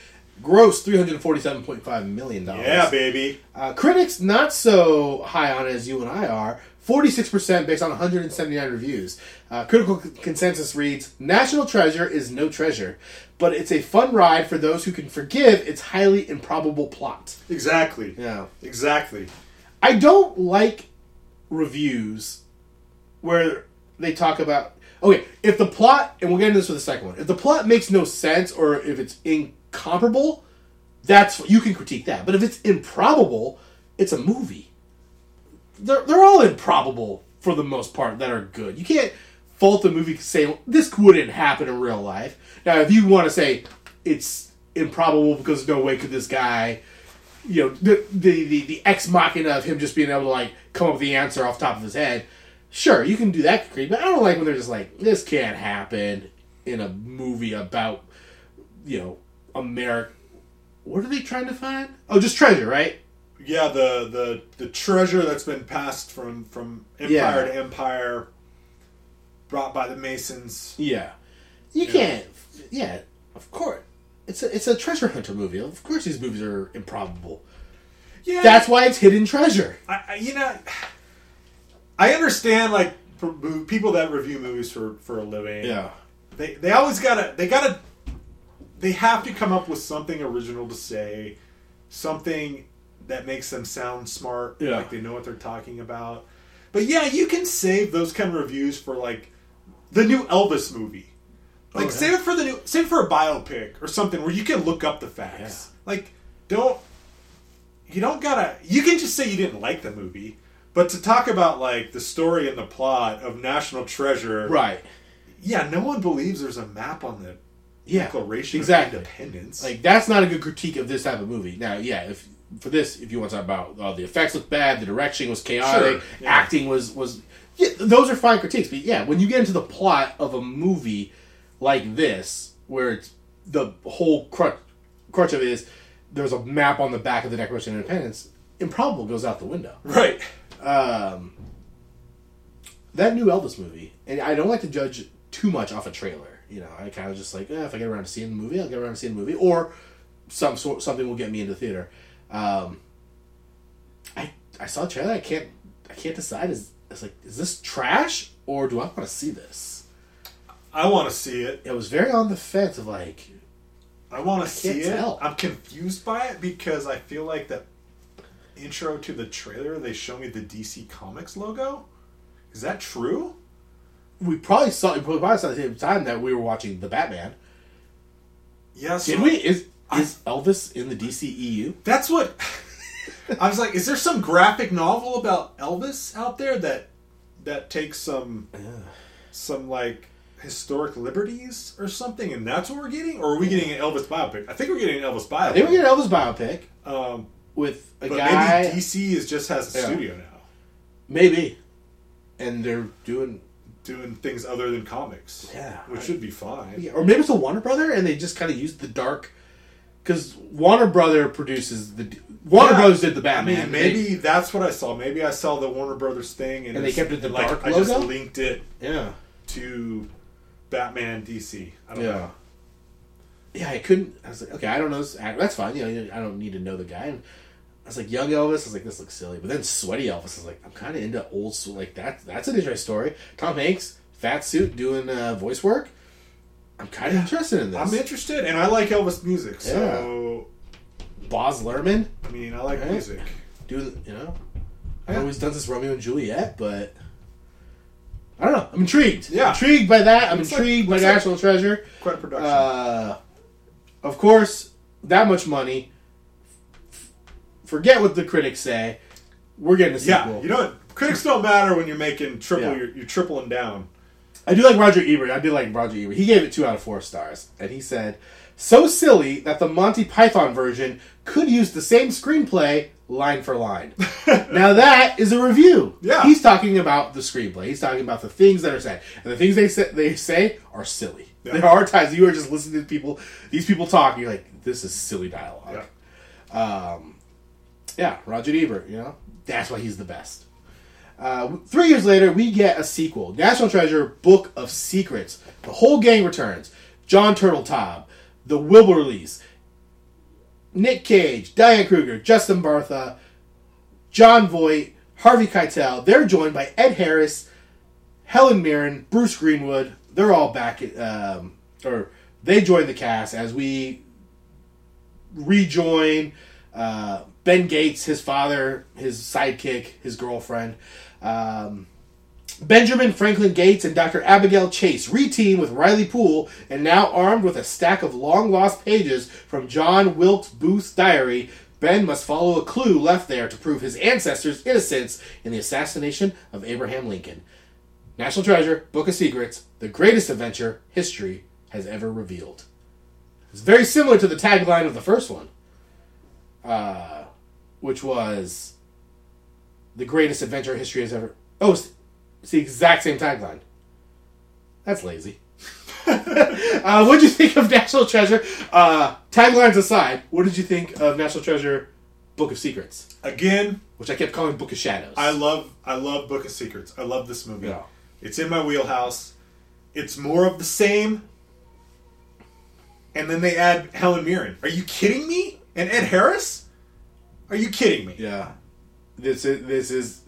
gross three hundred forty seven point five million dollars. Yeah, baby. Uh, critics not so high on it as you and I are. 46% based on 179 reviews. Uh, critical c- consensus reads National Treasure is no treasure, but it's a fun ride for those who can forgive its highly improbable plot. Exactly. Yeah. Exactly. I don't like reviews where they talk about. Okay, if the plot, and we'll get into this with the second one, if the plot makes no sense or if it's incomparable, that's you can critique that. But if it's improbable, it's a movie. They're, they're all improbable for the most part that are good. You can't fault the movie saying this wouldn't happen in real life. Now, if you want to say it's improbable because no way could this guy you know the, the the the ex machina of him just being able to like come up with the answer off the top of his head. Sure, you can do that, but I don't like when they're just like, this can't happen in a movie about you know America. What are they trying to find? Oh, just treasure, right? Yeah, the the the treasure that's been passed from from empire Yeah. to empire, brought by the Masons. Yeah, you can't. Yeah, of course. It's a it's a treasure hunter movie. Of course, these movies are improbable. Yeah, That's why it's hidden treasure. I, I you know, I understand like people that review movies for for a living. Yeah, they they always gotta they gotta they have to come up with something original to say, something that makes them sound smart, Yeah. like they know what they're talking about. But yeah, you can save those kind of reviews for like the new Elvis movie. Like Oh, yeah. save it for the new save it for a biopic or something where you can look up the facts. Like don't you don't gotta you can just say you didn't like the movie. But to talk about like the story and the plot of National Treasure, Right. yeah, no one believes there's a map on the Yeah. Declaration exactly. of Independence. Like that's not a good critique of this type of movie. Now, yeah, if for this, if you want to talk about uh, the effects look bad, the direction was chaotic, Sure, yeah. acting was was yeah, those are fine critiques. But yeah, when you get into the plot of a movie like this, where it's the whole crutch, crutch of it is there's a map on the back of the Declaration of Independence, improbable goes out the window. Right. Um, that new Elvis movie, and I don't like to judge too much off a trailer. You know, I kind of just like, eh, if I get around to seeing the movie, I'll get around to seeing the movie, or some sort something will get me into the theater. Um, I I saw the trailer. I can't I can't decide. Is it's like is this trash or do I want to see this? I want to see it. It was very on the fence of like, I want to see it. tell. I'm confused by it because I feel like the intro to the trailer they show me the DC Comics logo. Is that true? we probably saw we probably saw at the same time that we were watching the Batman. Yes. Did we? Is is Elvis in the DCEU? That's what I was like. Is there some graphic novel about Elvis out there that that takes some some like historic liberties or something, and that's what we're getting, or are we getting an Elvis biopic? I think we're getting an Elvis biopic. I think we get an Elvis biopic um, with a but guy. maybe DC is just has a Yeah. studio now, Maybe. And they're doing. doing things other than comics. Yeah, which I- should be fine. Yeah. Or maybe it's a Warner Brother and they just kind of used the dark. Because Warner Brother produces the. Warner Yeah. Brothers did the I Batman. mean, maybe that's what I saw. Maybe I saw the Warner Brothers thing, and, And they kept it the like, dark I just linked it yeah. to Batman DC. I don't Yeah. know. Yeah, I couldn't. I was like, okay, I don't know this actor. That's fine. You know, I don't need to know the guy. And I was like, young Elvis. I was like, this looks silly. But then sweaty Elvis. I was like, I'm kind of into old school. Like that. That's an interesting story. Tom Hanks, fat suit, doing uh, voice work. I'm kind of interested in this. I'm interested, and I like Elvis music. So Baz Luhrmann I mean, I like Right. music. doing. You know, I've Yeah. always done this Romeo and Juliet, but I don't know. I'm intrigued. Yeah. intrigued by that. I'm Looks like- intrigued by like- National Treasure. Quite a production. Uh, of course, that much money. f- Forget what the critics say. We're getting a sequel. yeah, you know what? Critics don't matter when you're making triple. Yeah. You're, you're tripling down. I do like Roger Ebert. I did like Roger Ebert. He gave it two out of four stars, and he said, "So silly that the Monty Python version could use the same screenplay line for line." now that is a review. Yeah. he's talking about the screenplay. He's talking about the things that are said, and the things they say they say are silly. Yeah. There are times you are just listening to people. These people talk. And you're like, "This is silly dialogue." Yeah. Um, yeah, Roger Ebert, you know? That's why he's the best. Uh, three years later, we get a sequel National Treasure Book of Secrets. The whole gang returns. Jon Turteltaub, the Wibberleys, Nick Cage, Diane Kruger, Justin Bartha, Jon Voight, Harvey Keitel. They're joined by Ed Harris, Helen Mirren, Bruce Greenwood. They're all back, um, or they join the cast as we rejoin uh, Ben Gates, his father, his sidekick, his girlfriend. Um, Benjamin Franklin Gates and Dr. Abigail Chase reteam with Riley Poole and now armed with a stack of long lost pages from John Wilkes Booth's diary. Ben must follow a clue left there to prove his ancestors' innocence in the assassination of Abraham Lincoln. National Treasure, Book of Secrets, the greatest adventure history has ever revealed. It's very similar to the tagline of the first one, uh, which was the greatest adventure history has ever. Oh, it's, it's the exact same tagline. That's lazy. uh, what did you think of National Treasure? Uh, taglines aside, what did you think of National Treasure Book of Secrets? Again, Which I kept calling Book of Shadows. I love I love Book of Secrets. I love this movie. Yeah. It's in my wheelhouse. It's more of the same. And then they add Helen Mirren. Are you kidding me? And Ed Harris? Are you kidding me? Yeah, this is this is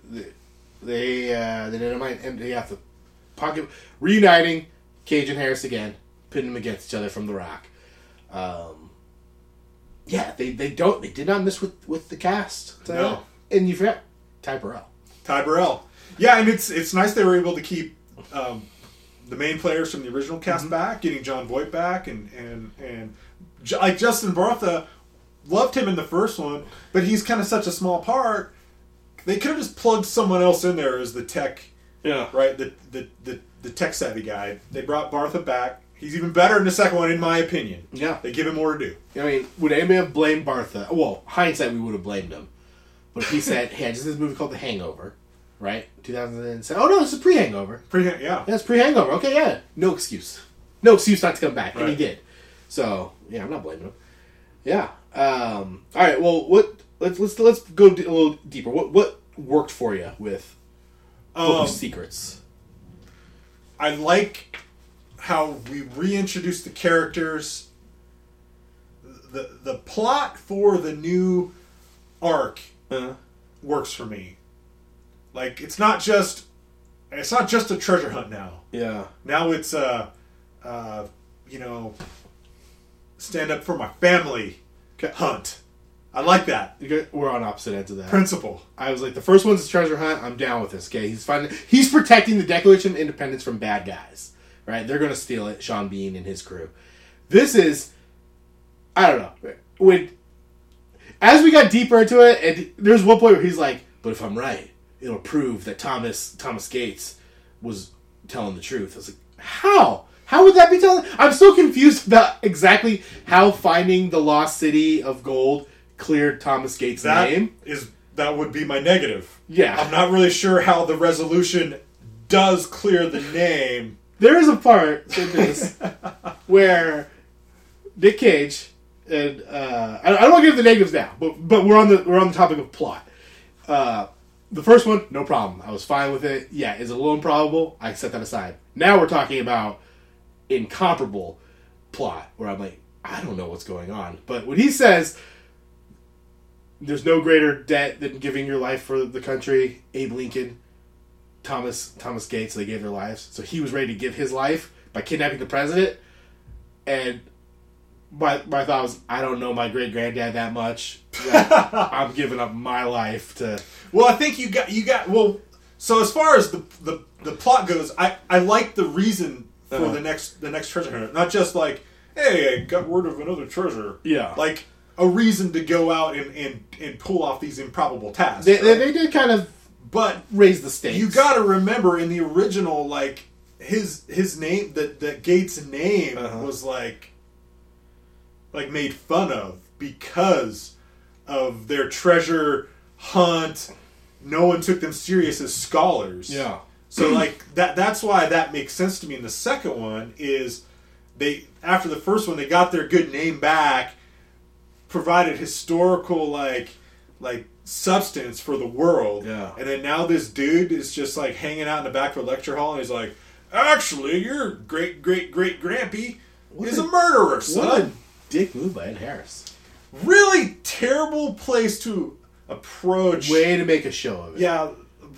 they uh, they dynamite and they have to pocket reuniting Cage and Harris again, pitting them against each other from the Rock. Um, yeah, they they don't they did not miss with with the cast. Uh, No. and you forgot Ty Burrell. Ty Burrell. Yeah, and it's it's nice they were able to keep um, the main players from the original cast Mm-hmm. back, getting Jon Voight back, and and and J- like Justin Bartha loved him in the first one, but he's kind of such a small part. They could have just plugged someone else in there as the tech, Yeah, right? The the the, the tech savvy guy. They brought Bartha back, He's even better in the second one, in my opinion. Yeah. They give him more to do. I mean, would anybody have blamed Bartha? Well, hindsight, we would have blamed him. But if he said, "Hey, I just did this movie called The Hangover," right? 2007. Oh no, it's a pre-Hangover. Pretty, yeah. That's pre-Hangover. Okay, yeah, no excuse, no excuse not to come back, and he did. So yeah, I'm not blaming him. Yeah. Um, all right. Well, what? Let's let's let's go d- a little deeper. What what worked for you with Book Um, of Secrets? I like how we reintroduced the characters. The the plot for the new arc Uh, works for me. Like it's not just it's not just a treasure hunt now. yeah. Now it's uh uh you know stand up for my family Okay. hunt. I like that We're on opposite ends of that. principle. I was like, the first one's a treasure hunt. I'm down with this. Okay, he's finding, he's protecting the Declaration of Independence from bad guys. Right? They're gonna steal it. Sean Bean and his crew. This is, I don't know. When as we got deeper into it, and there's one point where he's like, "But if I'm right, it'll prove that Thomas Thomas Gates was telling the truth." I was like, "How? How would that be telling?" I'm so confused about exactly how finding the lost city of gold cleared Thomas Gates' That name. is that would be my negative. Yeah. I'm not really sure how the resolution does clear the name. there is a part in this where Nick Cage and uh, I, I don't want to give the negatives now, but but we're on the we're on the topic of plot. Uh, the first one, no problem. I was fine with it. Yeah, is it a little improbable? I set that aside. Now we're talking about incomparable plot, where I'm like, I don't know what's going on. But when he says there's no greater debt than giving your life for the country, Abe Lincoln, Thomas Thomas Gates, they gave their lives. So he was ready to give his life by kidnapping the president. And my my thought was, I don't know my great granddad that much. I'm giving up my life to. Well, I think you got you got well. So as far as the the, the plot goes, I I like the reason for Uh-huh. the next the next treasure hunt. Not just like, hey, I got word of another treasure. Yeah. Like a reason to go out and and, and pull off these improbable tasks. They, they, right? they did kind of but raise the stakes. you got to remember in the original, like his his name, that that Gates' name Uh-huh. was like like made fun of because of their treasure hunt. No one took them serious as scholars. Yeah. So like that that's why that makes sense to me. And the second one is they after the first one they got their good name back, provided historical like like substance for the world. Yeah. And then now this dude is just like hanging out in the back of a lecture hall and he's like, Actually, your great great great grampy is a, a- murderer, What a son. dick move by Ed Harris. Really terrible place to approach Way to make a show of it. yeah,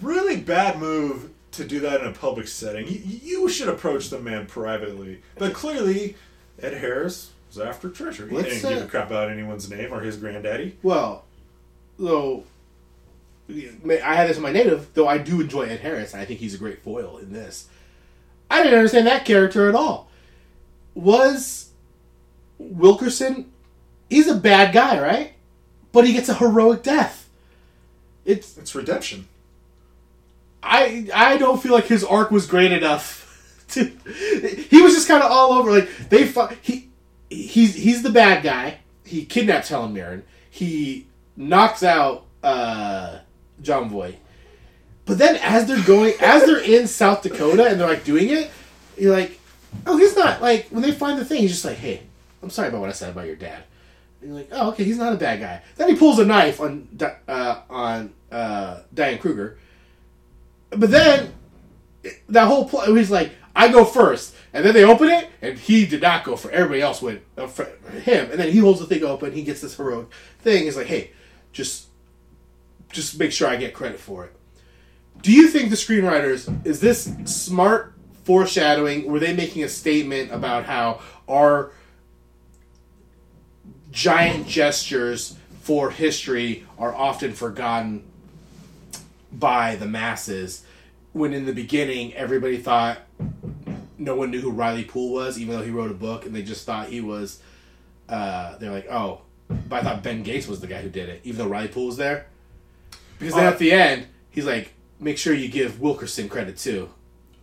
really bad move to do that in a public setting. You, you should approach the man privately. But clearly, Ed Harris was after treasure. He Let's, didn't give uh, a crap about anyone's name or his granddaddy. Well, though I had this in my native, though I do enjoy Ed Harris. I think he's a great foil in this. I didn't understand that character at all. Was Wilkerson? He's a bad guy, right? But he gets a heroic death. It's It's redemption. I I don't feel like his arc was great enough. To, he was just kind of all over. Like they fu- he he's he's the bad guy. He kidnaps Helen Mirren. He knocks out uh, Jon Voight. But then as they're going, as they're in South Dakota and they're like doing it, you're like, oh, he's not like when they find the thing. He's just like, hey, I'm sorry about what I said about your dad. And you're like, oh, okay, he's not a bad guy. Then he pulls a knife on uh, on uh, Diane Kruger. But then that whole play, he's like, I go first, and then they open it, and he did not go for. Everybody else went uh, for him, and then he holds the thing open. He gets this heroic thing. He's like, hey, just just make sure I get credit for it. Do you think the screenwriters is this smart foreshadowing? Were they making a statement about how our giant gestures for history are often forgotten by the masses when in the beginning everybody thought no one knew who Riley Poole was even though he wrote a book and they just thought he was uh, they're like oh but I thought Ben Gates was the guy who did it even though Riley Poole was there because then Uh, at the end he's like make sure you give Wilkerson credit too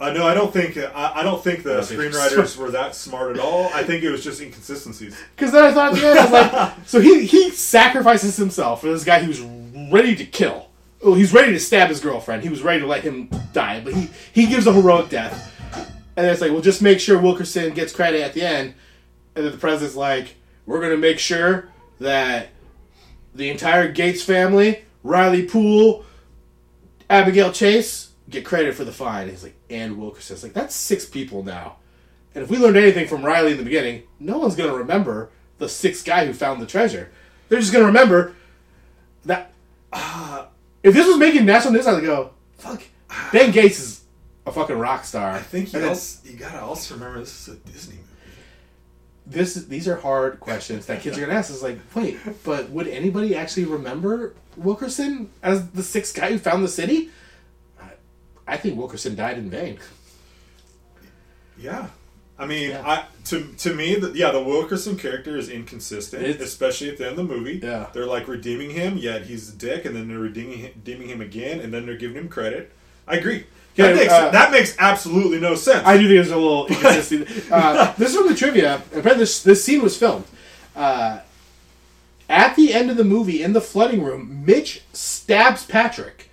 Uh, no, I don't think I, I don't think the don't think- screenwriters were that smart at all. I think it was just inconsistencies. Because then I thought at the end, I was like, so he he sacrifices himself for this guy who's ready to kill. Well, he's ready to stab his girlfriend. He was ready to let him die, but he he gives a heroic death. And it's like, well, just make sure Wilkerson gets credit at the end. And then the president's like, we're gonna make sure that the entire Gates family, Riley Poole, Abigail Chase, get credit for the find. And he's like, and Wilkerson. It's like that's six people now. And if we learned anything from Riley in the beginning, no one's going to remember the sixth guy who found the treasure. They're just going to remember that. Uh, if this was making national news, I'd go, fuck. Ben Gates is a fucking rock star. I think you also, you gotta also remember this is a Disney movie. this these are hard questions that kids are to ask. It's like, wait, but would anybody actually remember Wilkerson as the sixth guy who found the city? I, I think Wilkerson died in vain. Yeah. I mean, Yeah. I to to me, the, yeah, the Wilkerson character is inconsistent, It's- especially at the end of the movie. Yeah. they're like redeeming him, yet he's a dick, and then they're redeeming him, redeeming him again, and then they're giving him credit. I agree. Yeah, that makes uh, that makes absolutely no sense. I do think there's a little inconsistency. uh, this is from the trivia. Apparently, this this scene was filmed. Uh, at the end of the movie, in the flooding room, Mitch stabs Patrick,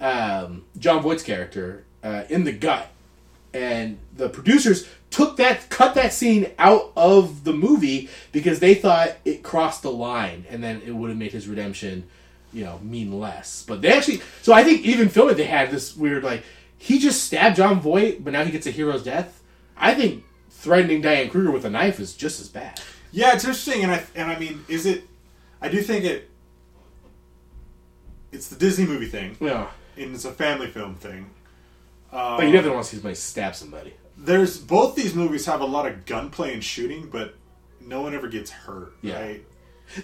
um, Jon Voight's character, uh, in the gut, and the producers took that cut that scene out of the movie because they thought it crossed the line, and then it would have made his redemption, you know, mean less. But they actually, so I think even filming, they had this weird like he just stabbed Jon Voight, but now he gets a hero's death. I think threatening Diane Kruger with a knife is just as bad. Yeah, it's interesting, and I and I mean, is it? I do think it. It's the Disney movie thing, Yeah, and it's a family film thing. Uh, but you definitely want to see somebody stab somebody. There's both these movies have a lot of gunplay and shooting, but no one ever gets hurt. Yeah. Right?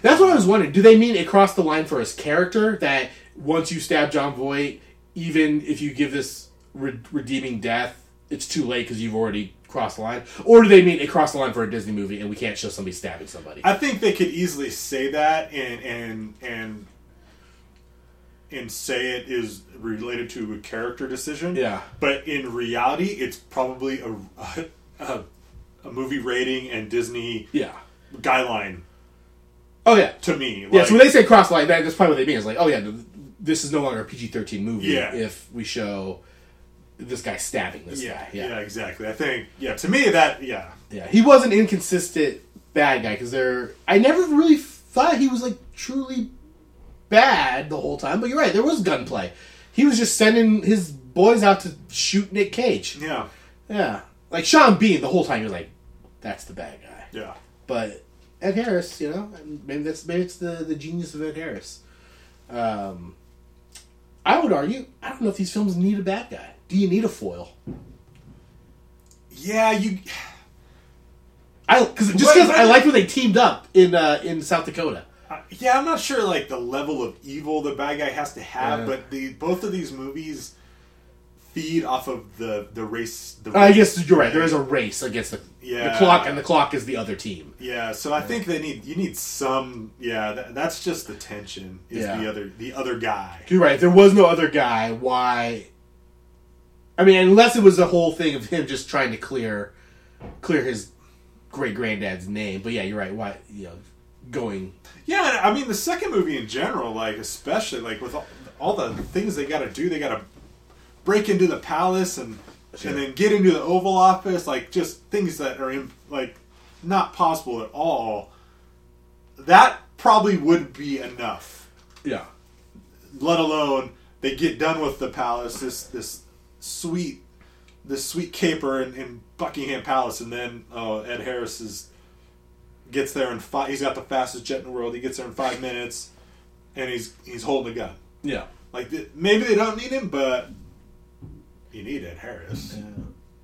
That's what I was wondering. Do they mean it crossed the line for his character that once you stab Jon Voight, even if you give this re- redeeming death, it's too late because you've already crossed the line? Or do they mean it crossed the line for a Disney movie and we can't show somebody stabbing somebody? I think they could easily say that and and and and say it is related to a character decision. Yeah. But in reality, it's probably a a, a movie rating and Disney yeah. guideline Oh yeah. to me. Yeah. So when they say cross the line, that, that's probably what they mean. It's like, oh yeah, this is no longer a PG thirteen movie Yeah. if we show this guy stabbing this yeah, guy. yeah, exactly. I think yeah. To me, that yeah. Yeah, he was an inconsistent bad guy because there. I never really thought he was like truly bad the whole time. But you're right, there was gunplay. He was just sending his boys out to shoot Nick Cage. Yeah, Yeah, like Sean Bean the whole time. You're like, that's the bad guy. yeah. But Ed Harris, you know, maybe that's maybe it's the the genius of Ed Harris. Um, I would argue, I don't know if these films need a bad guy. Do you need a foil? Yeah, you. I cause, just because I like when they teamed up in uh, in South Dakota. Uh, yeah, I'm not sure like the level of evil the bad guy has to have, Yeah. but the both of these movies feed off of the the race. The I guess you're right. There is a race against the, Yeah. the clock, and the clock is the other team. Yeah, so I think they need you need some. Yeah, that, that's just the tension. Is Yeah. the other the other guy? You're right. There was no other guy. Why? I mean, unless it was the whole thing of him just trying to clear clear his great granddad's name. But yeah, you're right. Why? You know, going. Yeah, I mean the second movie in general, like especially like with all, all the things they got to do, they got to break into the palace and Sure. and then get into the Oval Office, like just things that are in, like not possible at all. That probably would be enough. Yeah. Let alone they get done with the palace, this this sweet this sweet caper in, in Buckingham Palace, and then oh Ed Harris is gets there in five. He's got the fastest jet in the world. He gets there in five minutes, and he's he's holding a gun. Yeah. Like th- maybe they don't need him, but you need Ed Harris.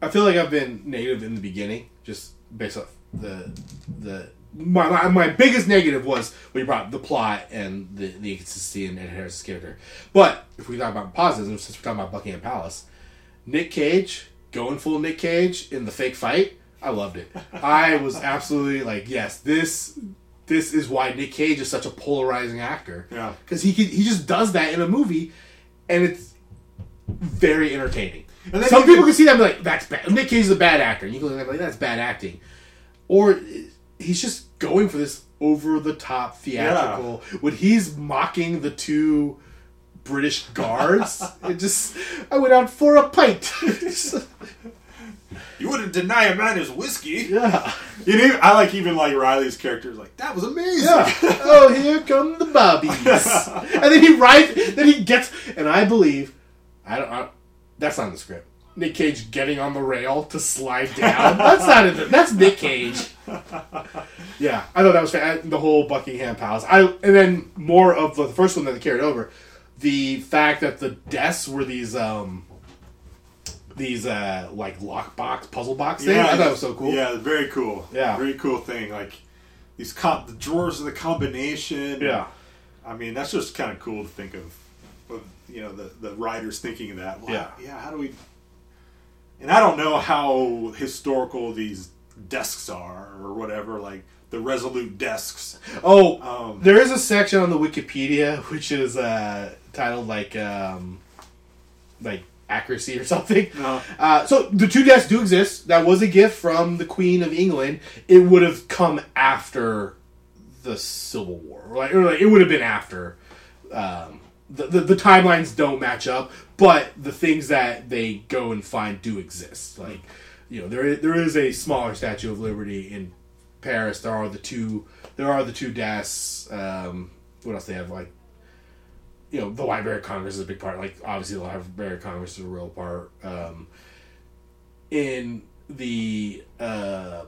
I feel like I've been negative in the beginning, just based off the the my, my, my biggest negative was when you brought up the plot and the, the inconsistency in Ed Harris' character. But if we talk about positives, since we're talking about Buckingham Palace, Nick Cage going full Nick Cage in the fake fight, I loved it. I was absolutely like, yes, this this is why Nick Cage is such a polarizing actor. Yeah. because he could, he just does that in a movie, and it's very entertaining. And then Some people could- can see that and be like, "That's bad." Nick Cage is a bad actor. And you can look at that and be like, "That's bad acting," or he's just going for this over the top theatrical when he's mocking the two British guards. it just, I went out for a pint. You wouldn't deny a man his whiskey. yeah. You know, I like even like Riley's character is like that was amazing. Yeah. oh, here come the bobbies. and then he rides. Then he gets. And I believe, I don't. I, that's not in the script. Nick Cage getting on the rail to slide down. That's not in the, That's Nick Cage. Yeah, I thought that was fan- the whole Buckingham Palace. I and then more of the, the first one that they carried over. The fact that the desks were these um these uh like lockbox puzzle box things. I thought it was so cool. Yeah, very cool. Yeah. very cool thing. Like these the drawers of the combination. Yeah. I mean that's just kind of cool to think of. of you know the the writers thinking of that. Yeah. yeah. How do we? And I don't know how historical these desks are or whatever. Like the Resolute desks. Oh, Um, there is a section on the Wikipedia which is uh, titled like um, like accuracy or something. No. Uh, so the two desks do exist. That was a gift from the Queen of England. It would have come after the Civil War, like, or like it would have been after. Um, the, the the timelines don't match up, but the things that they go and find do exist. Like you know, there is, there is a smaller Statue of Liberty in Paris. There are the two. There are the two desks. Um, what else they have? Like you know, the Library of Congress is a big part. Like obviously, the Library of Congress is a real part. Um, in the uh,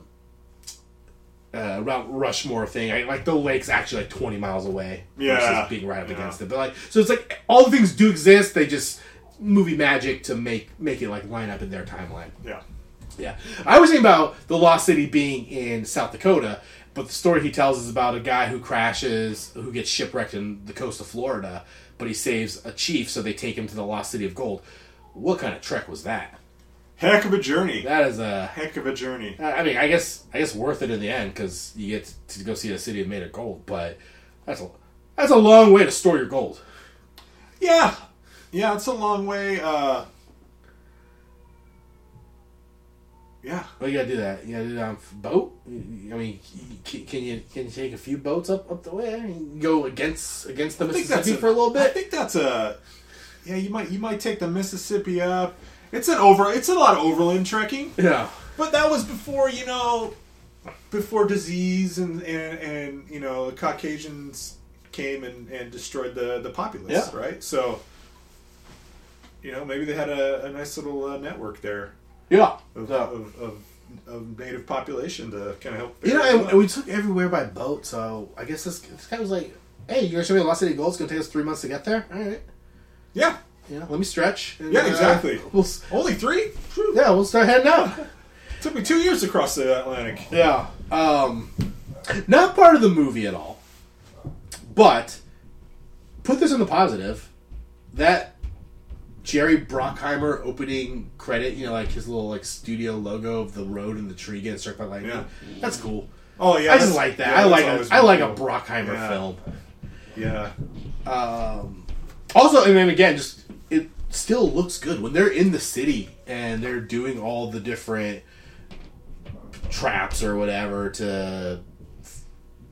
uh, Mount Rushmore thing, I, like the lake's actually like twenty miles away. Yeah. versus being right up Yeah. against it. But like, so it's like all the things do exist. They just movie magic to make make it like line up in their timeline. Yeah. Yeah, I was thinking about the Lost City being in South Dakota, but the story he tells is about a guy who crashes, who gets shipwrecked in the coast of Florida, but he saves a chief, so they take him to the Lost City of Gold. What kind of trek was that? Heck of a journey. That is a. Heck of a journey. I mean, I guess I guess worth it in the end because you get to go see a city made of gold, but that's a that's a long way to store your gold. Yeah. Yeah, it's a long way. Uh, yeah. Well, you gotta do that. You gotta do that on a boat. I mean, can you can you take a few boats up up the way and go against against the I Mississippi for a little bit? I think that's a. Yeah, you might you might take the Mississippi up. It's an over. It's a lot of overland trekking, Yeah. but that was before you know, before disease and and, and you know the Caucasians came and, and destroyed the the populace, Yeah. right? So. You know, maybe they had a, a nice little uh, network there Yeah. of, So- of, of, of native population to kind of help. You know, and, and we took everywhere by boat, so I guess this, this guy was like, "Hey, you're gonna show me Lost City Gold? It's gonna take us three months to get there. All right, yeah, Yeah, let me stretch." And, Yeah, uh, exactly. we'll only three. Yeah, we'll start heading out. Took me two years to cross the Atlantic. Yeah. Um, not part of the movie at all. But put this in the positive. That Jerry Bruckheimer opening credit, you know, like his little like studio logo of the road and the tree getting struck by lightning. Yeah. That's cool. Oh yeah, I just like that. yeah, I like a, I like a. Brockheimer Yeah. film. Yeah, Um, also, and then again, just it still looks good when they're in the city and they're doing all the different traps or whatever to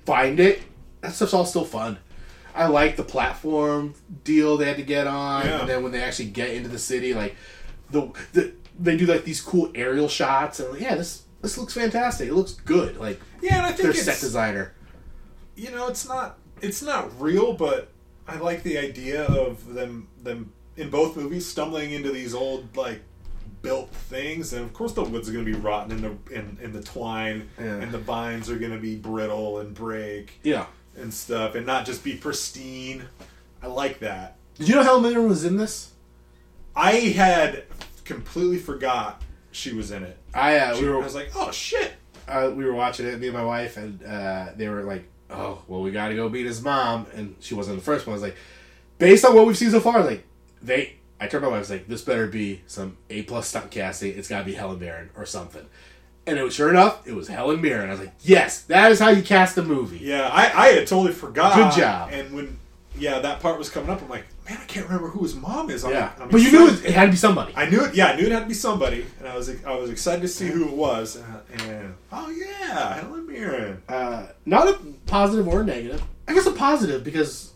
find it. That stuff's all still fun. I like the platform deal they had to get on, Yeah. and then when they actually get into the city, like the, the they do like these cool aerial shots, and like, yeah, this this looks fantastic. It looks good. Like yeah, and I think their it's set designer. you know it's not it's not real, but I like the idea of them them in both movies stumbling into these old like built things, and of course the woods are going to be rotten in the in, in the twine, Yeah. and the vines are going to be brittle and break Yeah. And stuff, and not just be pristine. I like that. Did you know Helen Mirren was in this? I had completely forgot she was in it. I uh, She, we were I was like, oh shit. uh, we were watching it, me and my wife, and uh, they were like, "Oh, well, we got to go beat his mom," and she wasn't the first one. I was like, based on what we've seen so far, like they. I turned my wife. I was like, "This better be some A plus stunt casting. It's got to be Helen Mirren or something." And it was sure enough, it was Helen Mirren. I was like, "Yes, that is how you cast a movie." Yeah, I, I had totally forgot. Good job. And when yeah, that part was coming up. I'm like, man, I can't remember who his mom is. I'm, Yeah, I'm but you knew it, it had to be somebody. I knew it. Yeah, I knew it had to be somebody, and I was I was excited to see who it was. And, and oh yeah, Helen Mirren. Uh, not a positive or a negative. I guess a positive because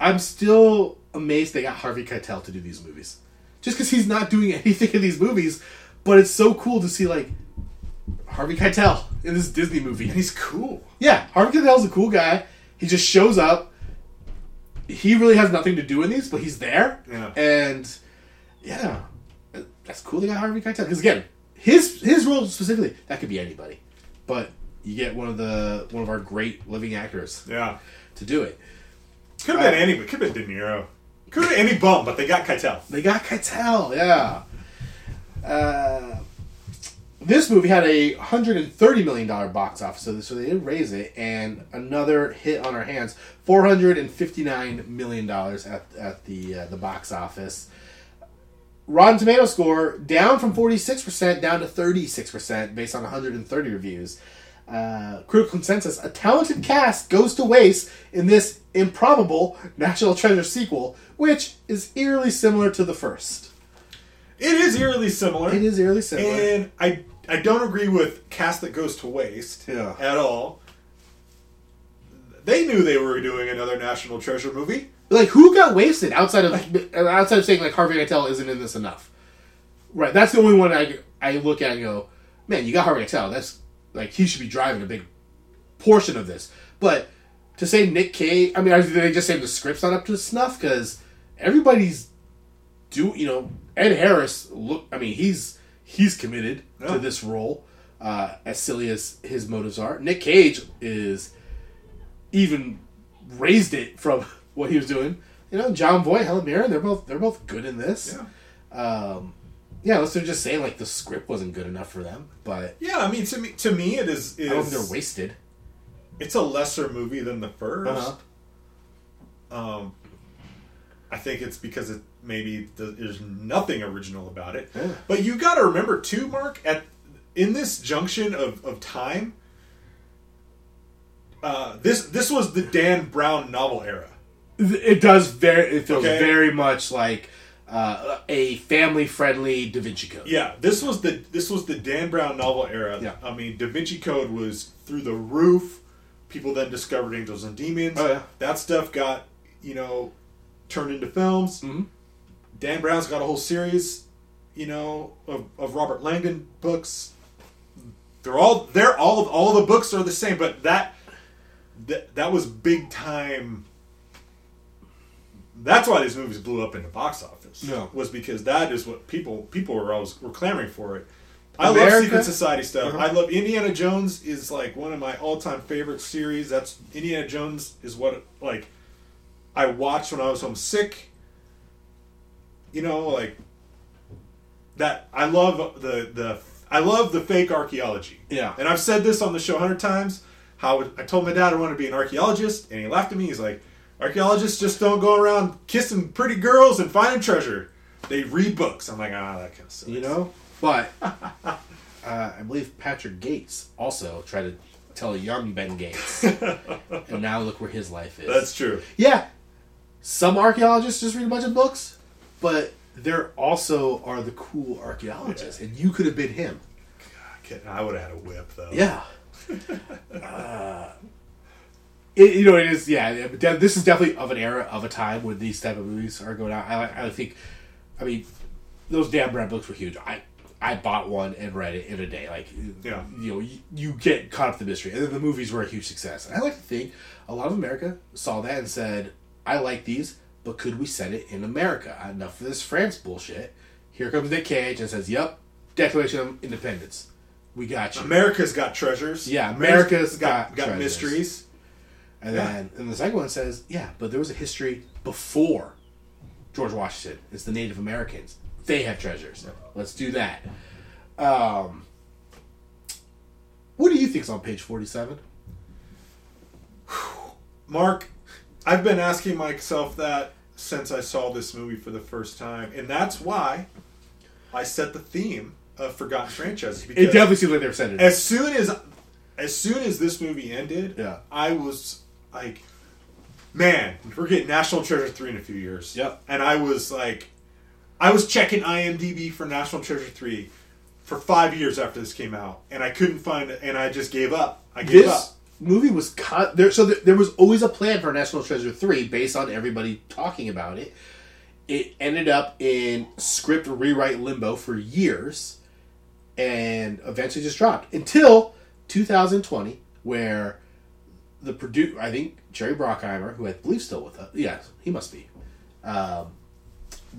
I'm still amazed they got Harvey Keitel to do these movies. Just because he's not doing anything in these movies, but it's so cool to see like Harvey Keitel in this Disney movie. And he's cool. Yeah, Harvey Keitel's a cool guy. He just shows up. He really has nothing to do in these, but he's there. Yeah. And yeah, that's cool. They got Harvey Keitel because again, his his role specifically that could be anybody, but you get one of the one of our great living actors Yeah, to do it. could have been anybody. Could have been De Niro. Could have been any bum, but they got Keitel. They got Keitel, yeah. Uh, this movie had a hundred and thirty million dollar box office, so so they did raise it, and another hit on our hands, four hundred and fifty nine million dollars at at the uh, the box office. Rotten Tomato score down from forty six percent down to thirty six percent based on one hundred and thirty reviews. Uh, critical consensus: A talented cast goes to waste in this improbable National Treasure sequel, which is eerily similar to the first. It is eerily similar. It is eerily similar. and I I don't agree with cast that goes to waste. Yeah. at all. They knew they were doing another National Treasure movie. like, who got wasted outside of outside of saying like Harvey Keitel isn't in this enough? Right. That's the only one I I look at and go, man, you got Harvey Keitel. That's like he should be driving a big portion of this. But to say Nick Cage, I mean, are they just saying the script's not up to snuff? Because everybody's do you know Ed Harris look? I mean, he's he's committed Yeah. to this role. Uh, as silly as his motives are, Nick Cage is even raised it from what he was doing. You know, John Boy, Helen Mirren, they're both they're both good in this. Yeah. Um, yeah, unless they're just saying like the script wasn't good enough for them, but Yeah, I mean to me to me it is, I don't think is they're wasted. it's a lesser movie than the 1st Uh-huh. Um, I think it's because it maybe th- there's nothing original about it. Yeah. But you got to remember too, Mark, at in this junction of, of time, uh, this this was the Dan Brown novel era. It does very. It feels Okay. very much like uh, a family-friendly Da Vinci Code. Yeah, this was the this was the Dan Brown novel era. Yeah. I mean, Da Vinci Code was through the roof. People then discovered Angels and Demons. Oh, yeah. That stuff got you know turned into films. Mhm. Dan Brown's got a whole series, you know, of, of Robert Langdon books. They're all they're all all the books are the same, but that that that was big time. That's why these movies blew up in the box office. Yeah. was because that is what people people were always were clamoring for it. I love Secret Society stuff. Uh-huh. I love Indiana Jones is like one of my all time favorite series. That's Indiana Jones is what like I watched when I was homesick. You know, like that. I love the the I love the fake archaeology. Yeah. and I've said this on the show a hundred times. How I told my dad I wanted to be an archaeologist, and he laughed at me. He's like, archaeologists just don't go around kissing pretty girls and finding treasure. They read books." I'm like, "Ah, that kind of sucks." You know, but uh, I believe Patrick Gates also tried to tell a young Ben Gates, and now look where his life is. that's true. yeah. Some archaeologists just read a bunch of books, but there also are the cool archaeologists, and you could have been him. I would have had a whip though. Yeah. uh, it, you know, it is. Yeah, yeah, but de- this is definitely of an era of a time when these type of movies are going out. I, I think, I mean, those Dan Brown books were huge. I I bought one and read it in a day. Like, Yeah. you know, you, you get caught up in the mystery, and then the movies were a huge success. And I like to think a lot of America saw that and said, "I like these, but could we set it in America? Enough of this France bullshit." Here comes Nick Cage and says, "Yep, Declaration of Independence." We got you. America's got treasures. Yeah, America's got got got, mysteries. And Yeah. then and the second one says, yeah, but there was a history before George Washington. It's the Native Americans. They have treasures. Let's do that. Um, what do you think's on page forty-seven? Mark, I've been asking myself that since I saw this movie for the first time, and that's why I set the theme of forgotten franchises. It definitely seems like they're centered. as soon as as soon as this movie ended, Yeah. I was like, man, we're getting National Treasure three in a few years. Yep. And I was like, I was checking IMDb for National Treasure three for five years after this came out, and I couldn't find it, and I just gave up. I gave this up. Movie was cut there so there, there was always a plan for national treasure 3 based on everybody talking about it it ended up in script rewrite limbo for years and eventually just dropped until 2020 where the producer i think jerry bruckheimer who i believe still with us yes he must be um,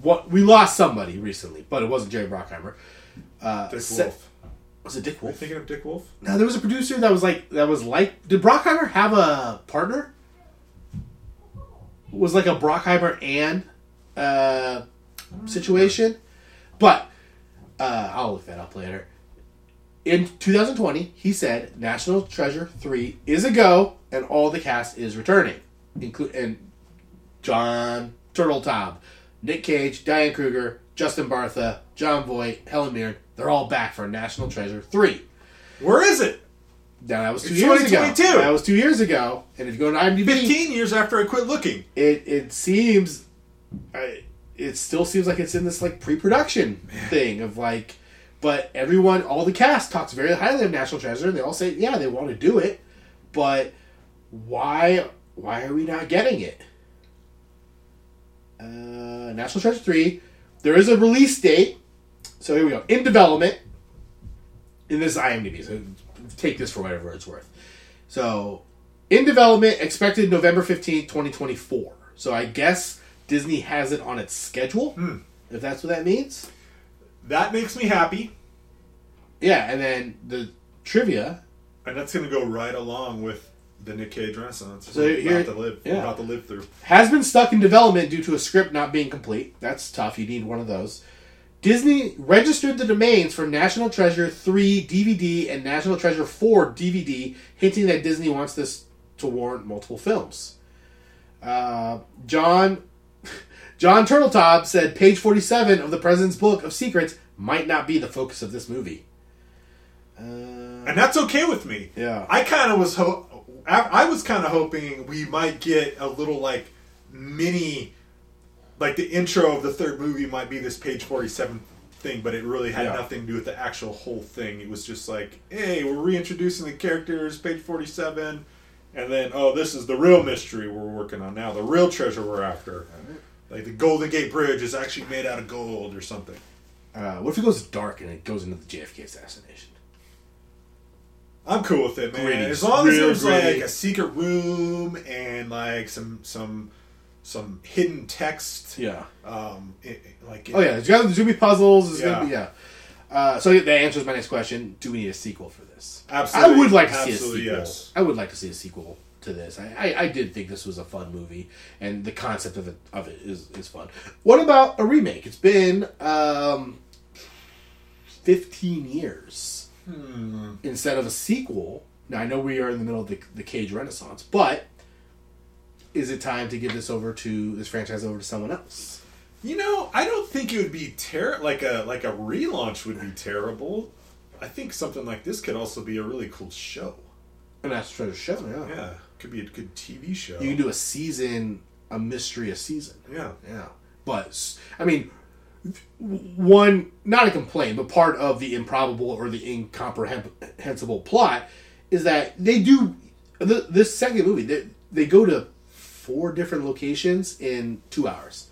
what we lost somebody recently but it wasn't jerry bruckheimer uh, Dick Wolf. Was it dick Are you wolf thinking of Dick Wolf? no, there was a producer that was like that was like. Did Bruckheimer have a partner? Was like a Bruckheimer and uh, situation, but uh, I'll look that up later. In 2020, he said National Treasure Three is a go, and all the cast is returning, include and Jon Turteltaub, Nick Cage, Diane Kruger, Justin Bartha, Jon Voight, Helen Mirren. They're all back for National Treasure Three. Where is it? Now that was two It's years ago. That was two years ago. And if you go to IMDb, Fifteen years after I quit looking. it it seems, I, it still seems like it's in this like pre-production thing of like, but everyone, all the cast talks very highly of National Treasure, and they all say, yeah, they want to do it, but why why are we not getting it? Uh, National Treasure three, there is a release date. So here we go. In development. In this IMDb, so take this for whatever it's worth. So, in development, expected November 15th, 2024. So, I guess Disney has it on its schedule, hmm. if that's what that means. That makes me happy, Yeah, and then the trivia. and that's going to go right along with the Nick Cage Renaissance. So we're here- about to live. yeah. About to live through. Has been stuck in development due to a script not being complete. That's tough. You need one of those. Disney registered the domains for National Treasure 3 DVD and National Treasure 4 DVD, hinting that Disney wants this to warrant multiple films. Uh, John Jon Turteltaub said page 47 of the President's Book of Secrets might not be the focus of this movie. Uh, and that's okay with me. Yeah. I kind of was ho- I, I was kind of hoping we might get a little like mini, like the intro of the third movie might be this page forty seven thing, but it really had Yeah. nothing to do with the actual whole thing. It was just like, hey, we're reintroducing the characters, page forty seven. And then, oh, this is the real mystery we're working on now. The real treasure we're after. Like the Golden Gate Bridge is actually made out of gold or something. uh, what if it goes dark and it goes into the JFK assassination? I'm cool with it, man. Gritty. As long as there's like a secret room and like some some some hidden text. Yeah. Um, it, it- like Oh yeah, there's gonna, there's gonna be puzzles. There's Yeah. gonna be yeah. Uh, so that answers my next question: Do we need a sequel for this? Absolutely. I would like to see a sequel. yes. I would like to see a sequel to this. I, I, I did think this was a fun movie, and the concept of it of it is is fun. What about a remake? It's been um, fifteen years Hmm. instead of a sequel. Now I know we are in the middle of the, the Cage Renaissance, but is it time to give this over to this franchise over to someone else? You know, I don't think it would be ter- like a like a relaunch would be terrible. I think something like this could also be a really cool show. That's Treasure Show, yeah. Yeah, could be a good TV show. You can do a season, a mystery a season. yeah. Yeah. But, I mean, one, not a complaint, but part of the improbable or the incomprehensible plot is that they do, th this second movie, they, they go to four different locations in two hours.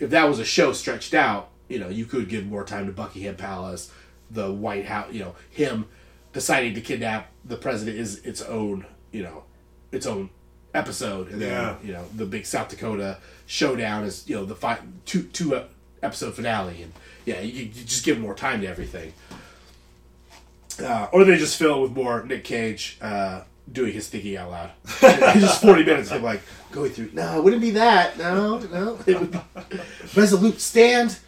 If that was a show stretched out, you know, you could give more time to Buckingham Palace, the White House, you know, him deciding to kidnap the president is its own, you know, its own episode, and then Yeah. you know the big South Dakota showdown is you know the five two two uh, episode finale, and yeah, you, you just give more time to everything, uh, or they just fill with more Nick Cage uh, doing his thinking out loud. just forty minutes of like going through. No, it wouldn't be that. No, no, it would be resolute stand.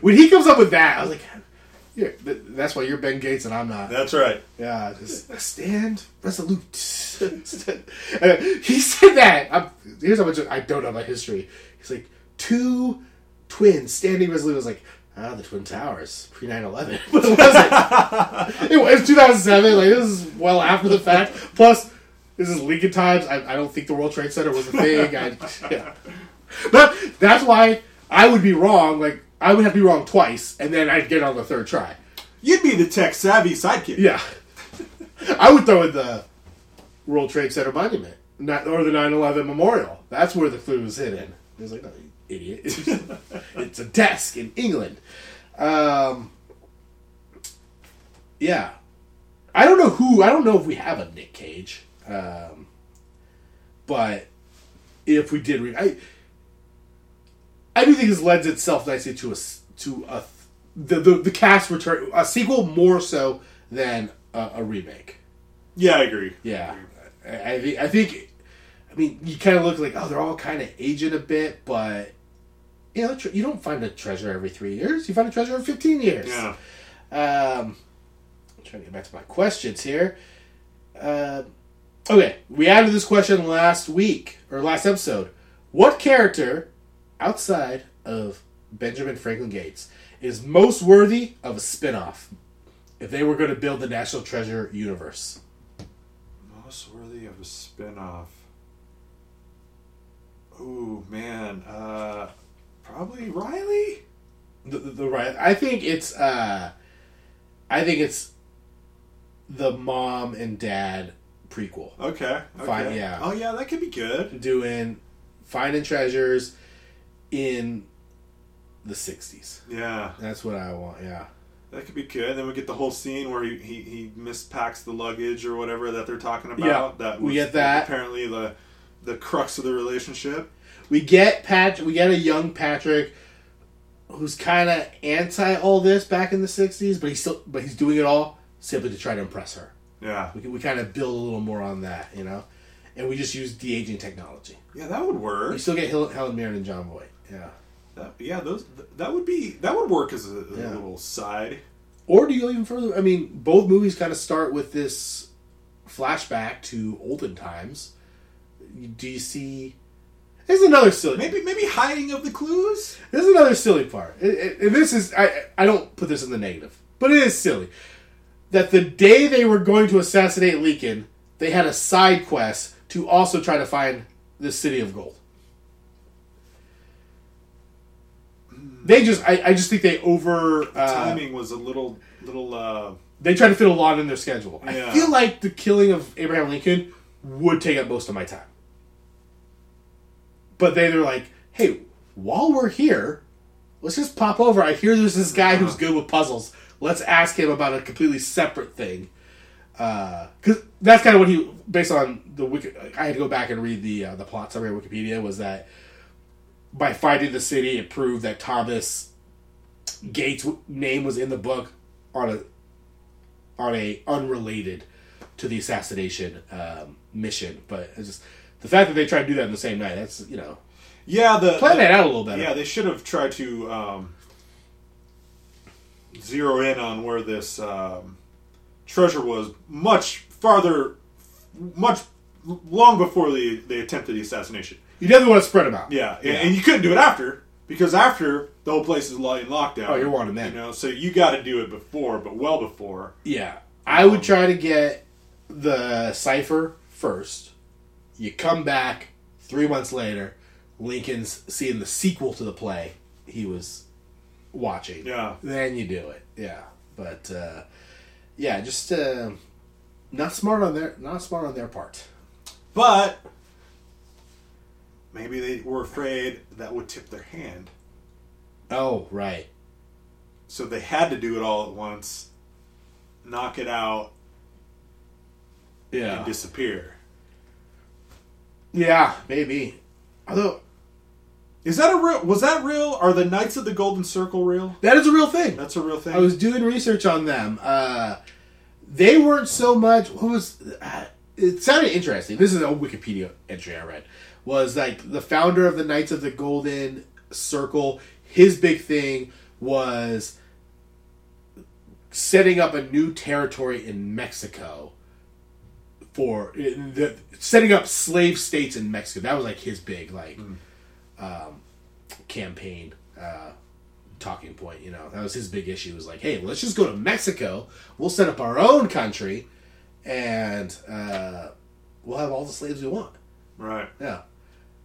When he comes up with that, I was like. Yeah, th- that's why you're Ben Gates and I'm not. That's right. Yeah, just stand resolute. He said that. I'm, here's how much I don't know about history. He's like two twins standing resolute. I was like, ah, the Twin Towers pre 9/11, but it wasn't. it was 2007. Like this is well after the fact. Plus, This is Lincoln times. I, I don't think the World Trade Center was a thing. I, yeah. But that's why I would be wrong. Like I would have to be wrong twice, and then I'd get on the third try. You'd be the tech savvy sidekick. Yeah, I would throw in the World Trade Center monument, not or the 9/11 memorial. That's where the clue was hidden. Was like, no, idiot. it's a desk in England. Um, yeah, I don't know who. I don't know if we have a Nick Cage. Um, but if we did, re- I I do think this lends itself nicely to a to a the the, the cast return a sequel more so than a, a remake. Yeah, I agree. Yeah, I, I think I think. I mean, you kind of look like oh, they're all kind of aging a bit, but you know, you don't find a treasure every three years. You find a treasure every fifteen years. Yeah. Um, I'm trying to get back to my questions here. Uh, okay, we added this question last week or last episode. What character outside of Benjamin Franklin Gates is most worthy of a spin-off if they were going to build the National Treasure universe? Most worthy of a spin-off. Ooh, man. Uh, probably Riley? The, the, the right. I think it's. Uh, I think it's the mom and dad prequel. Okay. okay. Fine, yeah. Oh, yeah, that could be good. doing finding treasures in the 60s. Yeah, That's what I want, yeah. that could be good. Then we get the whole scene where he, he, he mispacks the luggage or whatever that they're talking about. Yeah, that we get that. Apparently the the crux of the relationship. We get Pat we get a young Patrick who's kind of anti all this back in the 60s, but he's still but he's doing it all simply to try to impress her. Yeah. We, we kind of build a little more on that, you know. And we just use de-aging technology. Yeah, that would work. We still get Hel- Helen Mirren and Jon Voight. Yeah. That, yeah, those that would be that would work as a, a Yeah. little side. Or do you go even further? I mean, both movies kind of start with this flashback to olden times. Do you see? There's another silly. Maybe maybe hiding of the clues. There's another silly part. It- it- and this is I I don't put this in the negative, but it is silly that the day they were going to assassinate Lincoln, they had a side quest to also try to find the city of gold. They just I, I just think they over uh, Timing was a little little. uh they try to fit a lot in their schedule. I feel like the killing of Abraham Lincoln would take up most of my time. But they, they're like, hey, while we're here, let's just pop over. I hear there's this guy who's good with puzzles. Let's ask him about a completely separate thing. Because that's kind of what he, based on the wiki, I had to go back and read the uh, the plot summary of Wikipedia, was that by finding the city, it proved that Thomas Gates' name was in the book on a on a unrelated to the assassination um, mission. But it's just the fact that they tried to do that in the same night. That's you know Yeah, the plan the- that out a little better. Yeah, they should have tried to um, zero in on where this um, treasure was much farther, much long before they, they attempted the assassination. you definitely want to spread them out. Yeah, and- and you couldn't do it after because after the whole place is in lockdown. Oh, you're wanting that. You know, so you got to do it before, but well before. Yeah, I would try to get the cipher first. You come back three months later. Lincoln's seeing the sequel to the play he was watching. Yeah. Then you do it. Yeah, but uh, yeah, just uh, not smart on their not smart on their part. But maybe they were afraid that would tip their hand. Oh right. So they had to do it all at once, knock it out, Yeah. and disappear. Yeah, maybe. Although Is that a real? Was that real? Are the Knights of the Golden Circle real? that is a real thing. That's a real thing. I was doing research on them. Uh, they weren't so much. What was? Uh, it sounded interesting. This is a Wikipedia entry I read. Was like the founder of the Knights of the Golden Circle. His big thing was setting up a new territory in Mexico for the, setting up slave states in Mexico. That was like his big like um, campaign uh, talking point. You know, that was his big issue. Was like, hey, let's just go to Mexico. We'll set up our own country, and uh, we'll have all the slaves we want. Right. Yeah.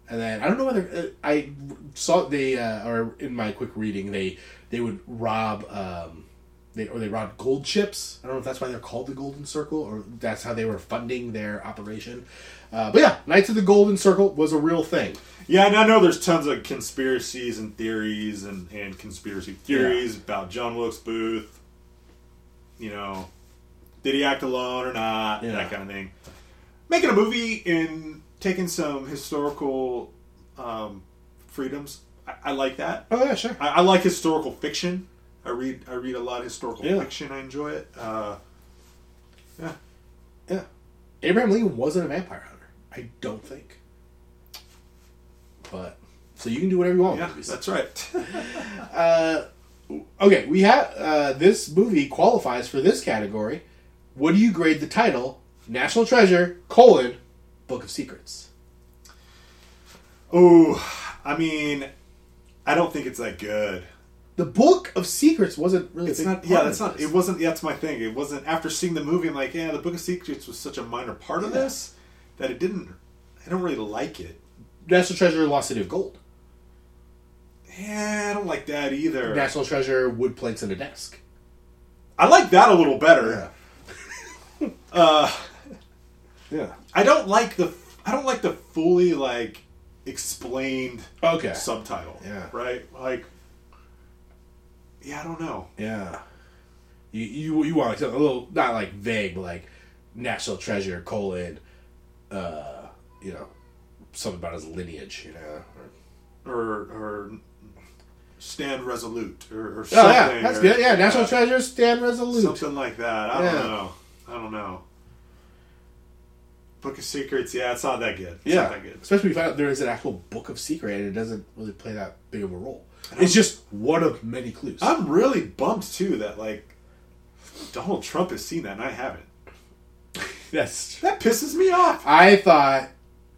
And then I don't know whether uh, I saw they uh, or in my quick reading they they would rob um, they or they robbed gold ships. I don't know if that's why they're called the Golden Circle or that's how they were funding their operation. Uh, but yeah, Knights of the Golden Circle was a real thing. Yeah, and I know there's tons of conspiracies and theories and, and conspiracy theories about John Wilkes Booth. You know, did he act alone or not? Yeah. That kind of thing. Making a movie and taking some historical um, freedoms, I, I like that. Oh yeah, sure. I, I like historical fiction. I read I read a lot of historical Yeah. fiction. I enjoy it. Uh, yeah, Yeah. Abraham Lincoln wasn't a vampire hunter. I don't think. But so you can do whatever you want. yeah, that's right. Uh, okay, we have uh, this movie qualifies for this category. What do you grade the title? National Treasure: colon Book of Secrets. oh, I mean, I don't think it's that good. The Book of Secrets wasn't really. It's a big not. part Yeah, that's not. this. It wasn't. Yeah, that's my thing. It wasn't. After seeing the movie, I'm like, yeah, the Book of Secrets was such a minor part of Yeah. this that it didn't. I don't really like it. National Treasure: Lost City of Gold. Yeah, I don't like that either. National Treasure: Wood Planks in a Desk. I like that a little better. Uh, Yeah. I don't like the. I don't like the fully like explained Okay. subtitle. Yeah. Right. Like. Yeah, I don't know. Yeah. You you you want like a little not like vague, but like National Treasure: colon. Uh, you know, something about his lineage. You know. Or, Or or stand resolute or, or Oh something. yeah, that's or- good. Yeah, National Treasure, Stand Resolute. Something like that. I Yeah. don't know. I don't know. Book of Secrets, yeah, it's not that good. It's yeah, not that good. especially when you find out there is an actual book of secret and it doesn't really play that big of a role. It's just one of many clues. I'm really bummed too that like Donald Trump has seen that and I haven't. That's. That pisses me off. I thought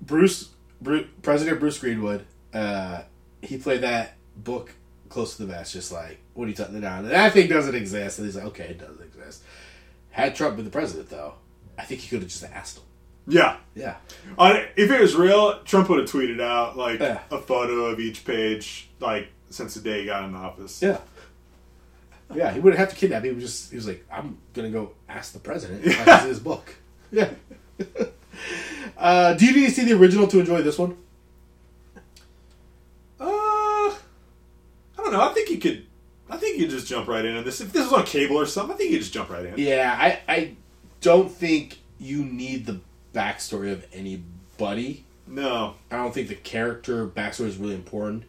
Bruce, Bruce President Bruce Greenwood, uh, he played that book close to the vest, just like what are you talking about? And that thing doesn't exist. And he's like, okay, it doesn't exist. Had Trump been the president, though, I think he could have just asked him. Yeah. Yeah. If it was real, Trump would have tweeted out like Yeah. a photo of each page, like since the day he got in office. Yeah. Yeah, he wouldn't have to kidnap. He was just he was like, I'm gonna go ask the president if I see his book. Yeah. uh, do you need to see the original to enjoy this one? Uh, I don't know. I think you could. I think you just jump right in on this. If this was on cable or something, I think you just jump right in. Yeah, I, I don't think you need the backstory of anybody. No. I don't think the character backstory is really important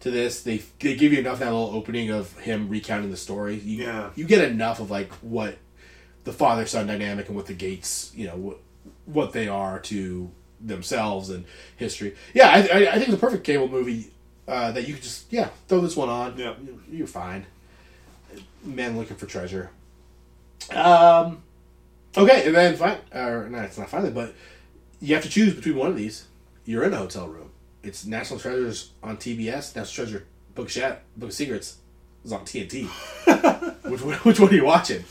to this. They they give you enough that little opening of him recounting the story. You, Yeah. you get enough of like what the father son dynamic and what the Gates, you know, what what they are to themselves and history. Yeah, I, I, I think it's a perfect cable movie uh, that you could just yeah throw this one on. Yeah. You- you're fine. Men looking for treasure. Um. Okay, and then fine, or no, it's not finally, but you have to choose between one of these. You're in a hotel room. It's National Treasures on TBS. National Treasure Book of Shat, Book of Secrets is on TNT. which one, which one are you watching?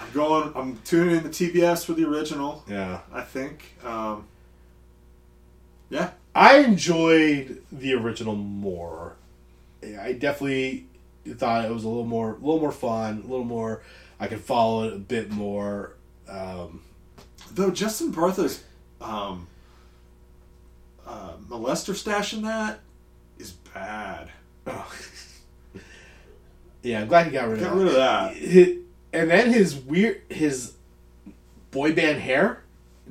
I'm going. I'm tuning in the TBS for the original. Yeah, I think. Um, yeah. I enjoyed the original more. I definitely thought it was a little more, a little more fun, a little more. I could follow it a bit more. Um, Though Justin Bartha's um, uh, molester stash in that is bad. yeah, I'm glad he got rid of that. rid of that. And then his weird his boy band hair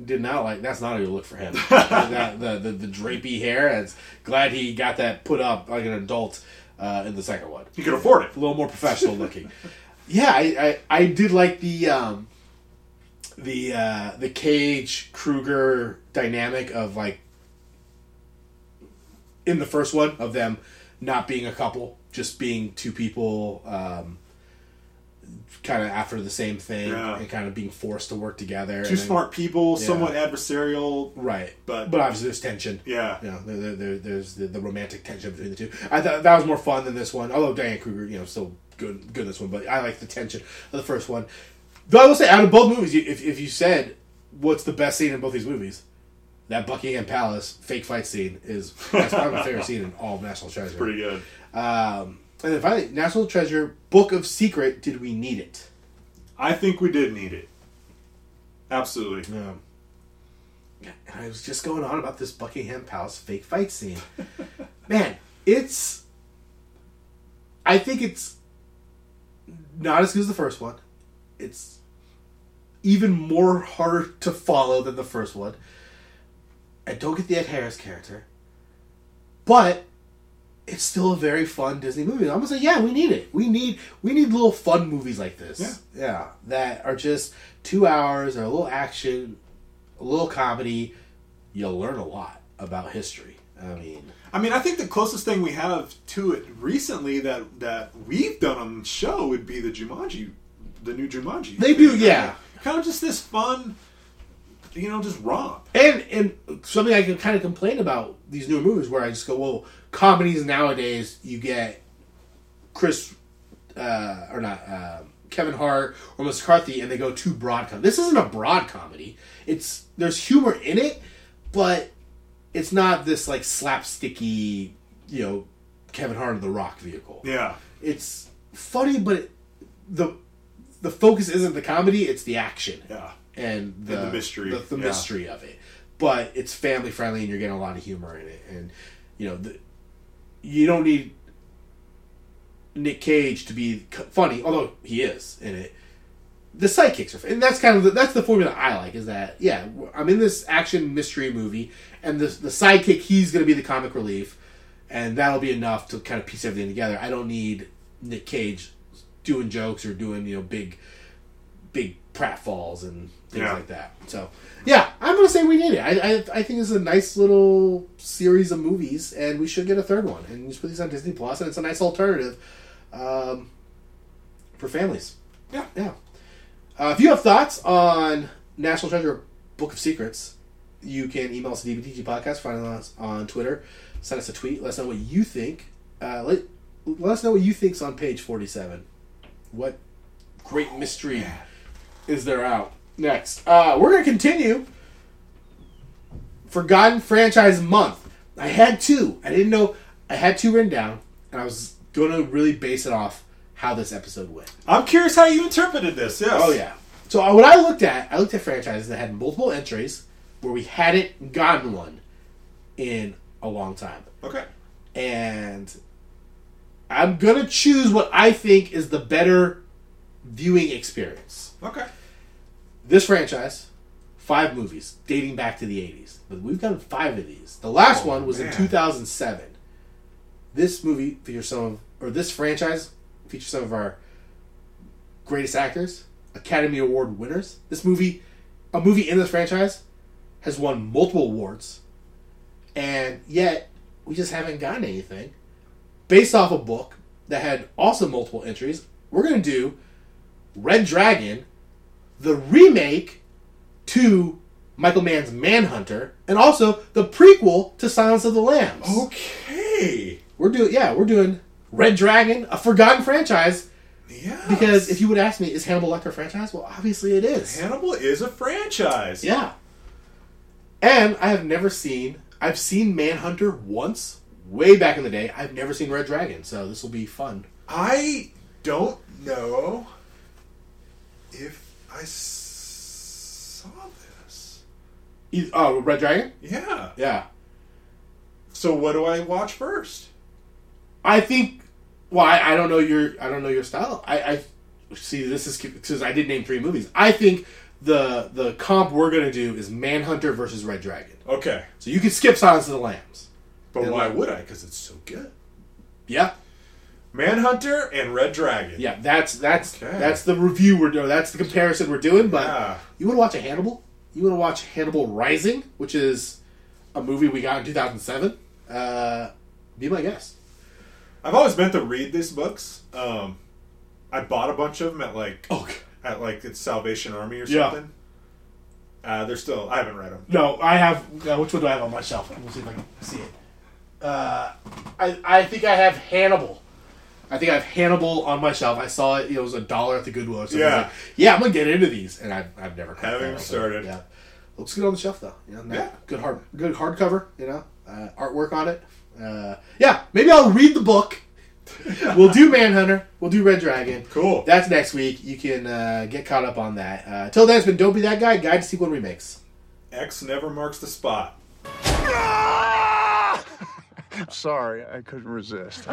did not like that's not a good look for him that, the, the the drapey hair it's glad he got that put up like an adult uh, in the second one You can afford it. a little more professional looking yeah I, I i did like the um the uh the cage kruger dynamic of like in the first one of them not being a couple just being two people um kind of after the same thing Yeah. and kind of being forced to work together Two then- smart people, Yeah. somewhat adversarial. right But- but obviously there's tension Yeah. you know, there, there, there's the, the romantic tension between the two. I thought that was more fun than this one. Although Diane Kruger, you know, still good, good in this one. But I like the tension of the first one. Though I will say, out of both movies, if, if you said what's the best scene in both these movies, that Buckingham Palace fake fight scene is that's probably my favorite scene in all of National Treasure. Pretty good. Um, and then finally, National Treasure Book of Secret. Did we need it? I think we did need it. Absolutely. Um, yeah, and I was just going on about this Buckingham Palace fake fight scene. Man, it's. I think it's not as good as the first one. It's even more harder to follow than the first one. I don't get the Ed Harris character, but it's still a very fun Disney movie. I'm gonna say, yeah, we need it. We need we need little fun movies like this. Yeah. yeah, that are just two hours or a little action, a little comedy. You'll learn a lot about history. I mean, I mean, I think the closest thing we have to it recently that that we've done on the show would be the Jumanji, the new Jumanji. They do, yeah. Kind of just this fun, you know, just romp. and and something I can kind of complain about these newer movies where I just go, well, comedies nowadays you get Chris uh, or not uh, Kevin Hart or McCarthy, and they go too broad. Com- this isn't a broad comedy. It's there's humor in it, but it's not this like slapsticky, you know, Kevin Hart of the Rock vehicle. Yeah. It's funny, but it, the the focus isn't the comedy; it's the action Yeah. And the, the mystery, the, the yeah. mystery of it. But it's family friendly, and you're getting a lot of humor in it. And you know, the, you don't need Nick Cage to be funny, although he is in it. The sidekicks are, and that's kind of the, that's the formula I like. Is that yeah, I'm in this action mystery movie, and the the sidekick he's going to be the comic relief, and that'll be enough to kind of piece everything together. I don't need Nick Cage doing jokes or doing you know big big pratfalls and things Yeah. like that. So yeah, I'm gonna say we need it. I, I I think it's a nice little series of movies, and we should get a third one. And just put these on Disney Plus, and it's a nice alternative um, for families. Yeah. Yeah. Uh, if you have thoughts on National Treasure Book of Secrets, you can email us at DBTG Podcast, find us on Twitter, send us a tweet, let us know what you think. Uh, let, let us know what you think's on page 47. What great mystery is there out? Next. Uh, we're going to continue Forgotten Franchise Month. I had two. I didn't know. I had two written down, and I was going to really base it off how this episode went. I'm curious how you interpreted this. Yes. Oh yeah. So uh, what I looked at, I looked at franchises that had multiple entries where we hadn't gotten one in a long time, Okay. and I'm gonna choose what I think is the better viewing experience. Okay. This franchise, five movies dating back to the '80s, but we've done five of these. The last Oh, one was in 2007. This movie features some of, or this franchise features some of our greatest actors, Academy Award winners. This movie, a movie in this franchise, has won multiple awards, and yet we just haven't gotten anything. Based off a book that had also multiple entries, we're gonna do Red Dragon, the remake to Michael Mann's Manhunter, and also the prequel to Silence of the Lambs. Okay. We're doing yeah, we're doing Red Dragon, a forgotten franchise. Yeah. Because if you would ask me, is Hannibal Lecter a franchise? Well, obviously it is. Hannibal is a franchise. Yeah. And I have never seen. I've seen Manhunter once, way back in the day. I've never seen Red Dragon, so this will be fun. I don't know if I saw this. E- Oh, Red Dragon? Yeah. Yeah. So what do I watch first? I think. Well, I, I don't know your. I don't know your style. I, I see. This is because I did name three movies. I think the the comp we're gonna do is Manhunter versus Red Dragon. Okay. So you can skip Silence of the Lambs. But And why like- would I? Because it's so good. Yeah. Manhunter and Red Dragon. Yeah, that's that's Okay. that's the review we're doing. That's the comparison we're doing. But Yeah. you want to watch a Hannibal? You want to watch Hannibal Rising, which is a movie we got in 2007? Uh, be my guest. I've always meant to read these books. Um, I bought a bunch of them at like Oh at like it's Salvation Army or Yeah. something. Uh, they're still. I haven't read them. no, I have. Uh, which one do I have on my shelf? We'll see if I can see it. Uh, I I think I have Hannibal. I think I have Hannibal on my shelf. I saw it. It was a dollar at the Goodwill. Or something. Yeah. like, yeah, I'm gonna get into these, and I've, I've never cracked Haven't that started. Yeah, looks good on the shelf though. You know, not- Yeah. good hard, good hardcover. You know, uh, artwork on it. Uh, yeah, maybe I'll read the book. we'll do Manhunter. We'll do Red Dragon. Cool. That's next week. You can uh, get caught up on that. Uh, till then, it's been Don't Be That Guy. Guide to sequel remakes. X never marks the spot. Sorry, I couldn't resist.